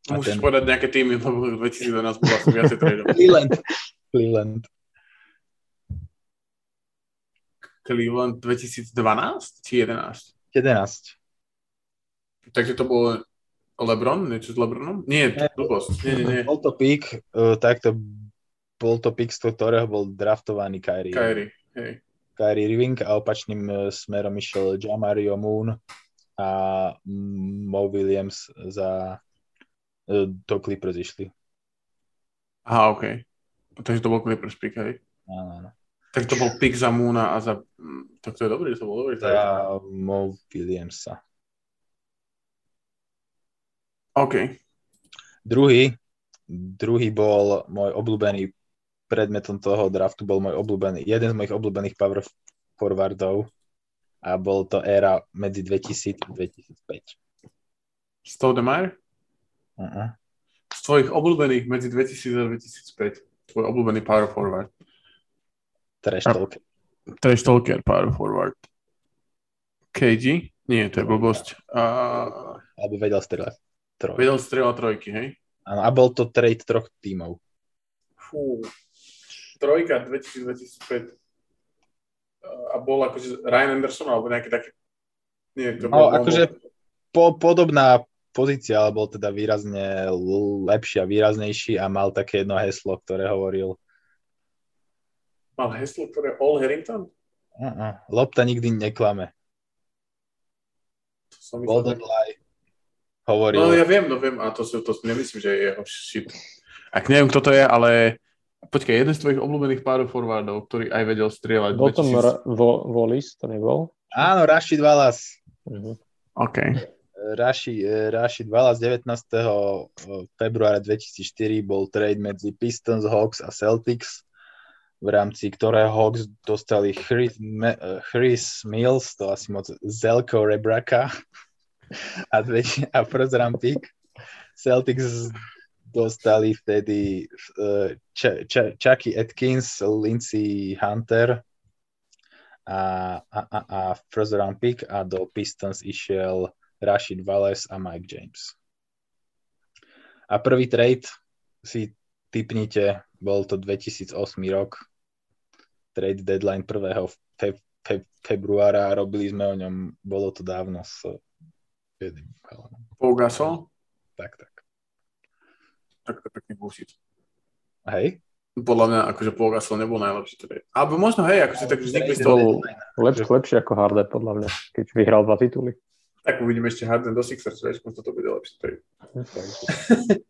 Speaker 2: A
Speaker 1: Musíš
Speaker 2: ten-
Speaker 1: povedať nejaké týmy, lebo 2012 bola som viacej tradov.
Speaker 2: Cleveland. Cleveland.
Speaker 1: Cleveland 2012 či 11?
Speaker 2: 11.
Speaker 1: Takže to bol LeBron? Niečo s LeBronom? Nie,
Speaker 2: Nie.
Speaker 1: blbosť. Nie, nie, nie.
Speaker 2: Bol to pick, uh, takto bol to pick, z ktorého bol draftovaný Kyrie.
Speaker 1: Kyrie. Hej.
Speaker 2: Kyrie Irving a opačným uh, smerom išiel Jamario Moon a Mo Williams za do Clippers išli.
Speaker 1: Aha, OK. Takže to bol Clippers pick, hej.
Speaker 2: Áno, áno.
Speaker 1: Takže to bol pick za Moona a za... mm, Tak to je dobrý, to bol dobrý.
Speaker 2: Za Mo Williamsa.
Speaker 1: OK.
Speaker 2: Druhý, druhý bol môj obľúbený predmetom toho draftu, bol môj obľúbený, jeden z mojich obľúbených power forwardov a bol to éra medzi 2000 a 2005.
Speaker 1: Stoudemire?
Speaker 2: Uh-uh.
Speaker 1: Z tvojich obľúbených medzi 2000 a 2005. Tvoj obľúbený power forward.
Speaker 2: Trash
Speaker 1: A-
Speaker 2: talk.
Speaker 1: Trash Talker power forward. KG? Nie, to je blbosť. A...
Speaker 2: Alebo vedel strieľať. Troj.
Speaker 1: Vedel strieľať trojky, hej?
Speaker 2: Áno, a bol to trade troch tímov.
Speaker 1: Fú. Trojka 2000-2005. A bol akože Ryan Anderson alebo nejaký taký... Nie, to
Speaker 2: No,
Speaker 1: bol,
Speaker 2: akože po, podobná pozícia, ale bol teda výrazne lepší a výraznejší a mal také jedno heslo, ktoré hovoril
Speaker 1: Mal heslo, ktoré All Harrington?
Speaker 2: uh-uh, lopta nikdy neklame.
Speaker 1: To som
Speaker 2: Golden lie. Hovoril.
Speaker 1: No ja viem, no viem, a to, si, to nemyslím, že je jeho shit. Ak neviem, kto to je, ale počkaj, jeden z tvojich obľúbených pár forwardov, ktorý aj vedel strieľať.
Speaker 3: Bol tam
Speaker 1: 2000
Speaker 3: Ra- Vo- Volis, to nebol?
Speaker 2: Áno, Rashid Wallace.
Speaker 3: Mhm.
Speaker 1: OK.
Speaker 2: Raši, Raši 19. februára 2004 bol trade medzi Pistons, Hawks a Celtics, v rámci ktorého Hawks dostali Chris, Chris Mills, to asi moc Zelko Rebraka a, dve, a first round pick. Celtics dostali vtedy Ch- Ch- Chucky Atkins, Lindsay Hunter a, a, a, a first round pick a do Pistons išiel Rashid Wallace a Mike James. A prvý trade si typnite, bol to 2008 rok, trade deadline 1. Fe, fe, februára a robili sme o ňom, bolo to dávno s jedným chalanom.
Speaker 1: Paul Gasol?
Speaker 2: Tak, tak.
Speaker 1: Tak to pekný bullshit.
Speaker 2: Hej?
Speaker 1: Podľa mňa, akože Paul Gasol nebol najlepší trade. Alebo možno, hej, akože tak vznikli z
Speaker 3: toho... Lepšie, lepšie ako Harden, podľa mňa, keď vyhral dva tituly.
Speaker 1: Tak uvidíme ešte Harden do Sixers, vieš, možno to bude lepšie trade.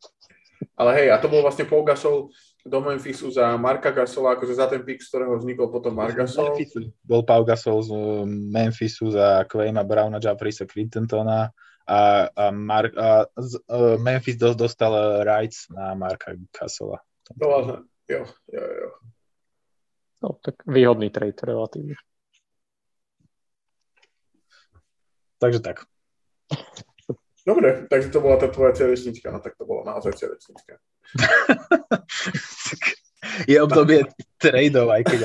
Speaker 1: Ale hej, a to bol vlastne Paul Gasol do Memphisu za Marka Gasola, akože za ten pick, z ktorého vznikol potom Mark Gasol.
Speaker 2: Bol Paul Gasol z Memphisu za Quayma Browna, Jeffreysa Clintona a, a, Mark, a z, uh, Memphis dos, dostal rights na Marka Gasola.
Speaker 1: To vlastne, jo, jo, jo.
Speaker 3: No, tak výhodný trade relatívne.
Speaker 2: Takže tak.
Speaker 1: Dobre, takže to bola tá tvoja cerečnička, no tak to bola naozaj cerečnička.
Speaker 2: je obdobie tradeov, aj keď...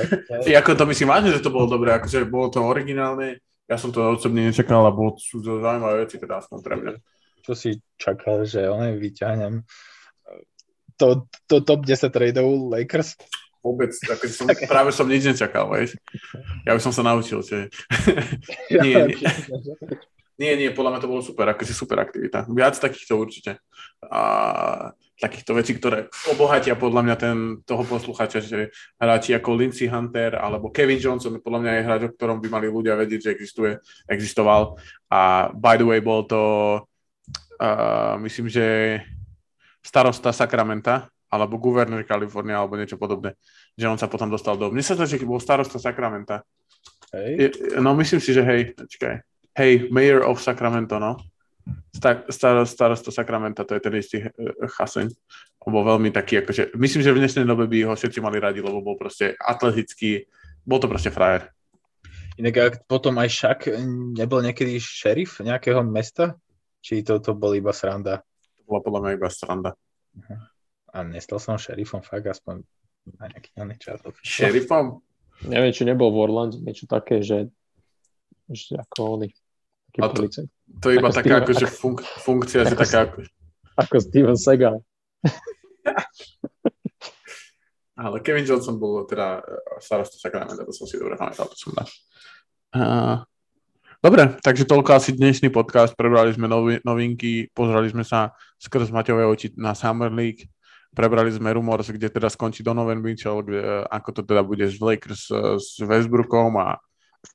Speaker 1: Ja, ako to myslím vážne, že to bolo dobré, akože bolo to originálne, ja som to osobne nečakal a bolo sú to zaujímavé veci teda aspoň pre mňa.
Speaker 2: Čo si čakal, že oné vyťahnem to, to top 10 tradeov Lakers?
Speaker 1: Vôbec, akože som, práve som nič nečakal, vieš. Ja by som sa naučil, že... nie, nie. Nie, nie, podľa mňa to bolo super, akože super aktivita. Viac takýchto určite. A takýchto vecí, ktoré obohatia podľa mňa ten, toho posluchača, že hráči ako Lindsey Hunter alebo Kevin Johnson, podľa mňa je hráč, o ktorom by mali ľudia vedieť, že existuje, existoval. A by the way, bol to, uh, myslím, že starosta Sacramenta, alebo guvernér Kalifornie, alebo niečo podobné. Že on sa potom dostal do... Mne sa to, že bol starosta Sacramenta. Hej. No myslím si, že hej, počkaj hej, Mayor of Sacramento, no. Star, star, starosta Sacramento, to je ten istý uh, chaseň. On bol veľmi taký, akože, myslím, že v dnešnej dobe by ho všetci mali radi, lebo bol proste atletický, bol to proste frajer.
Speaker 2: Inak ak potom aj však nebol niekedy šerif nejakého mesta? Či to, to bol iba sranda?
Speaker 1: To bola podľa mňa iba sranda.
Speaker 2: Uh-huh. A nestal som šerifom fakt aspoň na nejaký iný čas.
Speaker 1: Šerifom?
Speaker 3: Neviem, či nebol v Orlande niečo také, že, že ako oni
Speaker 1: to, to je iba ako taká akože funk- funkcia, že taká ako...
Speaker 3: Ako Steven Segal.
Speaker 1: Ale Kevin Johnson bol teda eh, starosta Sacramento, to som si dobre pamätal, to som. Uh, dobre, takže toľko asi dnešný podcast. Prebrali sme novi, novinky, pozreli sme sa skrz Maťové oči na Summer League. Prebrali sme Rumors, kde teda skončí Donovan Mitchell, kde, eh, ako to teda bude s Lakers eh, s Westbrookom a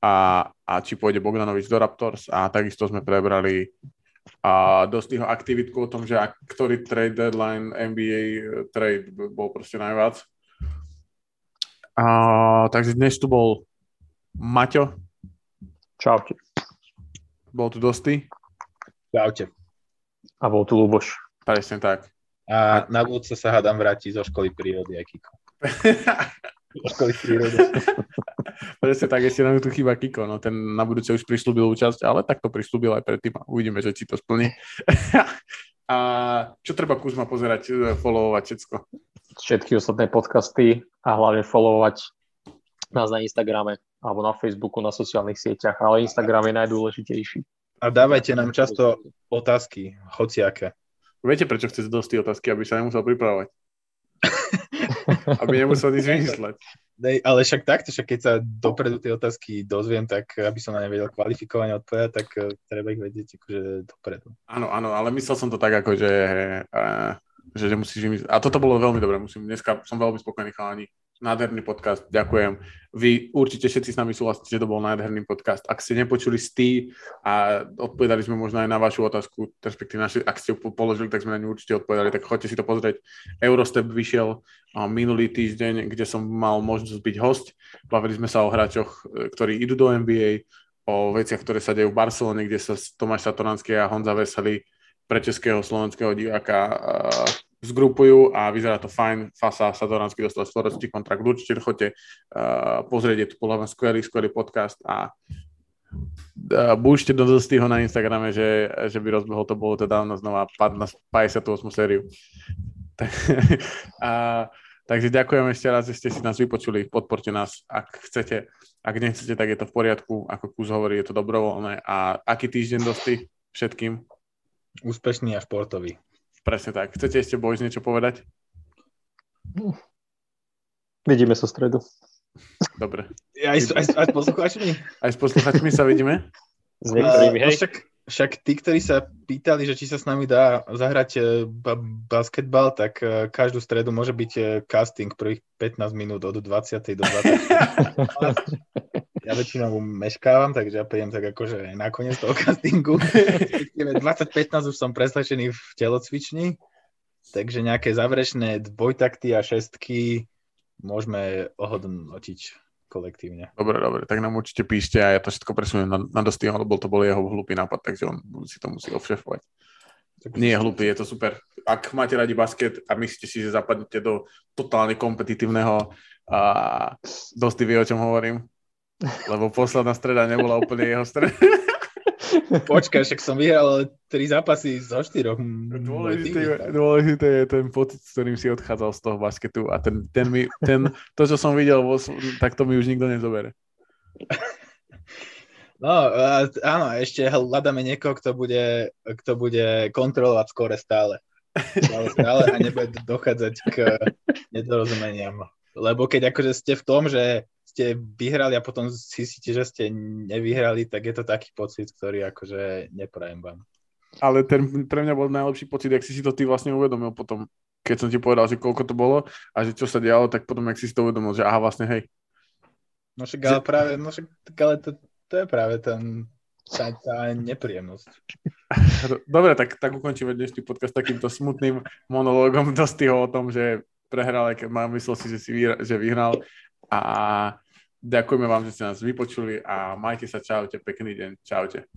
Speaker 1: a, a či pôjde Bogdanovič do Raptors a takisto sme prebrali a dosť jeho aktivitku o tom, že ak, ktorý trade deadline NBA trade bol proste najviac. A, takže dnes tu bol Maťo.
Speaker 3: Čaute.
Speaker 1: Bol tu Dosty.
Speaker 2: Čaute.
Speaker 3: A bol tu Luboš.
Speaker 1: Presne tak.
Speaker 2: A na budúce sa hádam vrátiť zo školy prírody aj Kiko. zo školy prírody.
Speaker 1: Presne tak, ešte nám tu chýba Kiko, no ten na budúce už prislúbil účasť, ale tak to prislúbil aj predtým a uvidíme, že či to splní. a čo treba Kuzma pozerať, e, followovať všetko?
Speaker 3: Všetky ostatné podcasty a hlavne followovať nás na Instagrame alebo na Facebooku, na sociálnych sieťach, ale Instagram je najdôležitejší.
Speaker 2: A dávajte nám často otázky, hociaké.
Speaker 1: Viete, prečo chce dosť otázky, aby sa nemusel pripravovať? aby nemusel nič vymysleť.
Speaker 2: Nej, ale však takto, však keď sa dopredu tie otázky dozviem, tak aby som na ne vedel kvalifikovane odpovedať, tak uh, treba ich vedieť akože dopredu.
Speaker 1: Áno, áno, ale myslel som to tak, ako že, uh, že, že musíš vymyslieť. A toto bolo veľmi dobré, musím, dneska som veľmi spokojný chalani nádherný podcast, ďakujem. Vy určite všetci s nami súhlasíte, že to bol nádherný podcast. Ak ste nepočuli stý a odpovedali sme možno aj na vašu otázku, respektíve naši, ak ste ju položili, tak sme na ňu určite odpovedali, tak choďte si to pozrieť. Eurostep vyšiel minulý týždeň, kde som mal možnosť byť host. Bavili sme sa o hráčoch, e, ktorí idú do NBA, o veciach, ktoré sa dejú v Barcelone, kde sa Tomáš Satoranský a Honza Veselý pre českého slovenského diváka zgrupujú a vyzerá to fajn. Fasa Satoranský dostal stvoročný kontrakt. Určite choďte uh, pozrieť, je to podľa mňa skvelý, skvelý podcast a uh, búšte do Dostyho na Instagrame, že, že by rozbehol to bolo teda dávno znova pad na 58. sériu. a, takže ďakujem ešte raz, že ste si nás vypočuli, podporte nás, ak chcete. Ak nechcete, tak je to v poriadku. Ako Kus hovorí, je to dobrovoľné. A aký týždeň dosty všetkým?
Speaker 2: Úspešný a športový.
Speaker 1: Presne tak. Chcete ešte Boys niečo povedať?
Speaker 3: Vidíme sa v stredu.
Speaker 1: Dobre.
Speaker 2: Aj, aj, aj s poslucháčmi?
Speaker 1: Aj s poslucháčmi sa vidíme?
Speaker 3: S niektorými, hej.
Speaker 2: No však, však tí, ktorí sa pýtali, že či sa s nami dá zahrať e, ba- basketbal, tak e, každú stredu môže byť casting prvých 15 minút od 20. do 20. ja väčšinou meškávam, takže ja prídem tak akože nakoniec toho castingu. 2015 už som preslačený v telocvični, takže nejaké záverečné dvojtakty a šestky môžeme ohodnotiť kolektívne.
Speaker 1: Dobre, dobre, tak nám určite píšte a ja to všetko presuniem na, na Dostyho, lebo to bol jeho hlupý nápad, takže on si to musí ovšefovať. Nie je hlupý, je to super. Ak máte radi basket a myslíte si, že zapadnete do totálne kompetitívneho a Dosty vie, o čom hovorím, lebo posledná streda nebola úplne jeho streda.
Speaker 2: Počkaj, však som vyhral tri zápasy zo štyroch.
Speaker 1: Dôležité, dôležité je ten pocit, s ktorým si odchádzal z toho basketu a ten, ten, mi, ten to, čo som videl, tak to mi už nikto nezobere.
Speaker 2: No, áno, ešte hľadáme niekoho, kto bude, kto bude kontrolovať skore stále. Stále, stále a nebude dochádzať k nedorozumeniam. Lebo keď akože ste v tom, že ste vyhrali a potom zistíte, že ste nevyhrali, tak je to taký pocit, ktorý akože neprajem vám.
Speaker 1: Ale ten pre mňa bol najlepší pocit, ak si si to ty vlastne uvedomil potom, keď som ti povedal, že koľko to bolo a že čo sa dialo, tak potom, ak si si to uvedomil, že aha, vlastne hej.
Speaker 2: No však ale práve, no však, ale to, to je práve ten, tá, tá nepríjemnosť.
Speaker 1: Dobre, tak, tak ukončíme dnešný podcast takýmto smutným monológom Dostyho o tom, že prehral, aj keď mám myslel si, že, si vyhral, že vyhral. A Ďakujeme vám, že ste nás vypočuli a majte sa, čaute, pekný deň, čaute.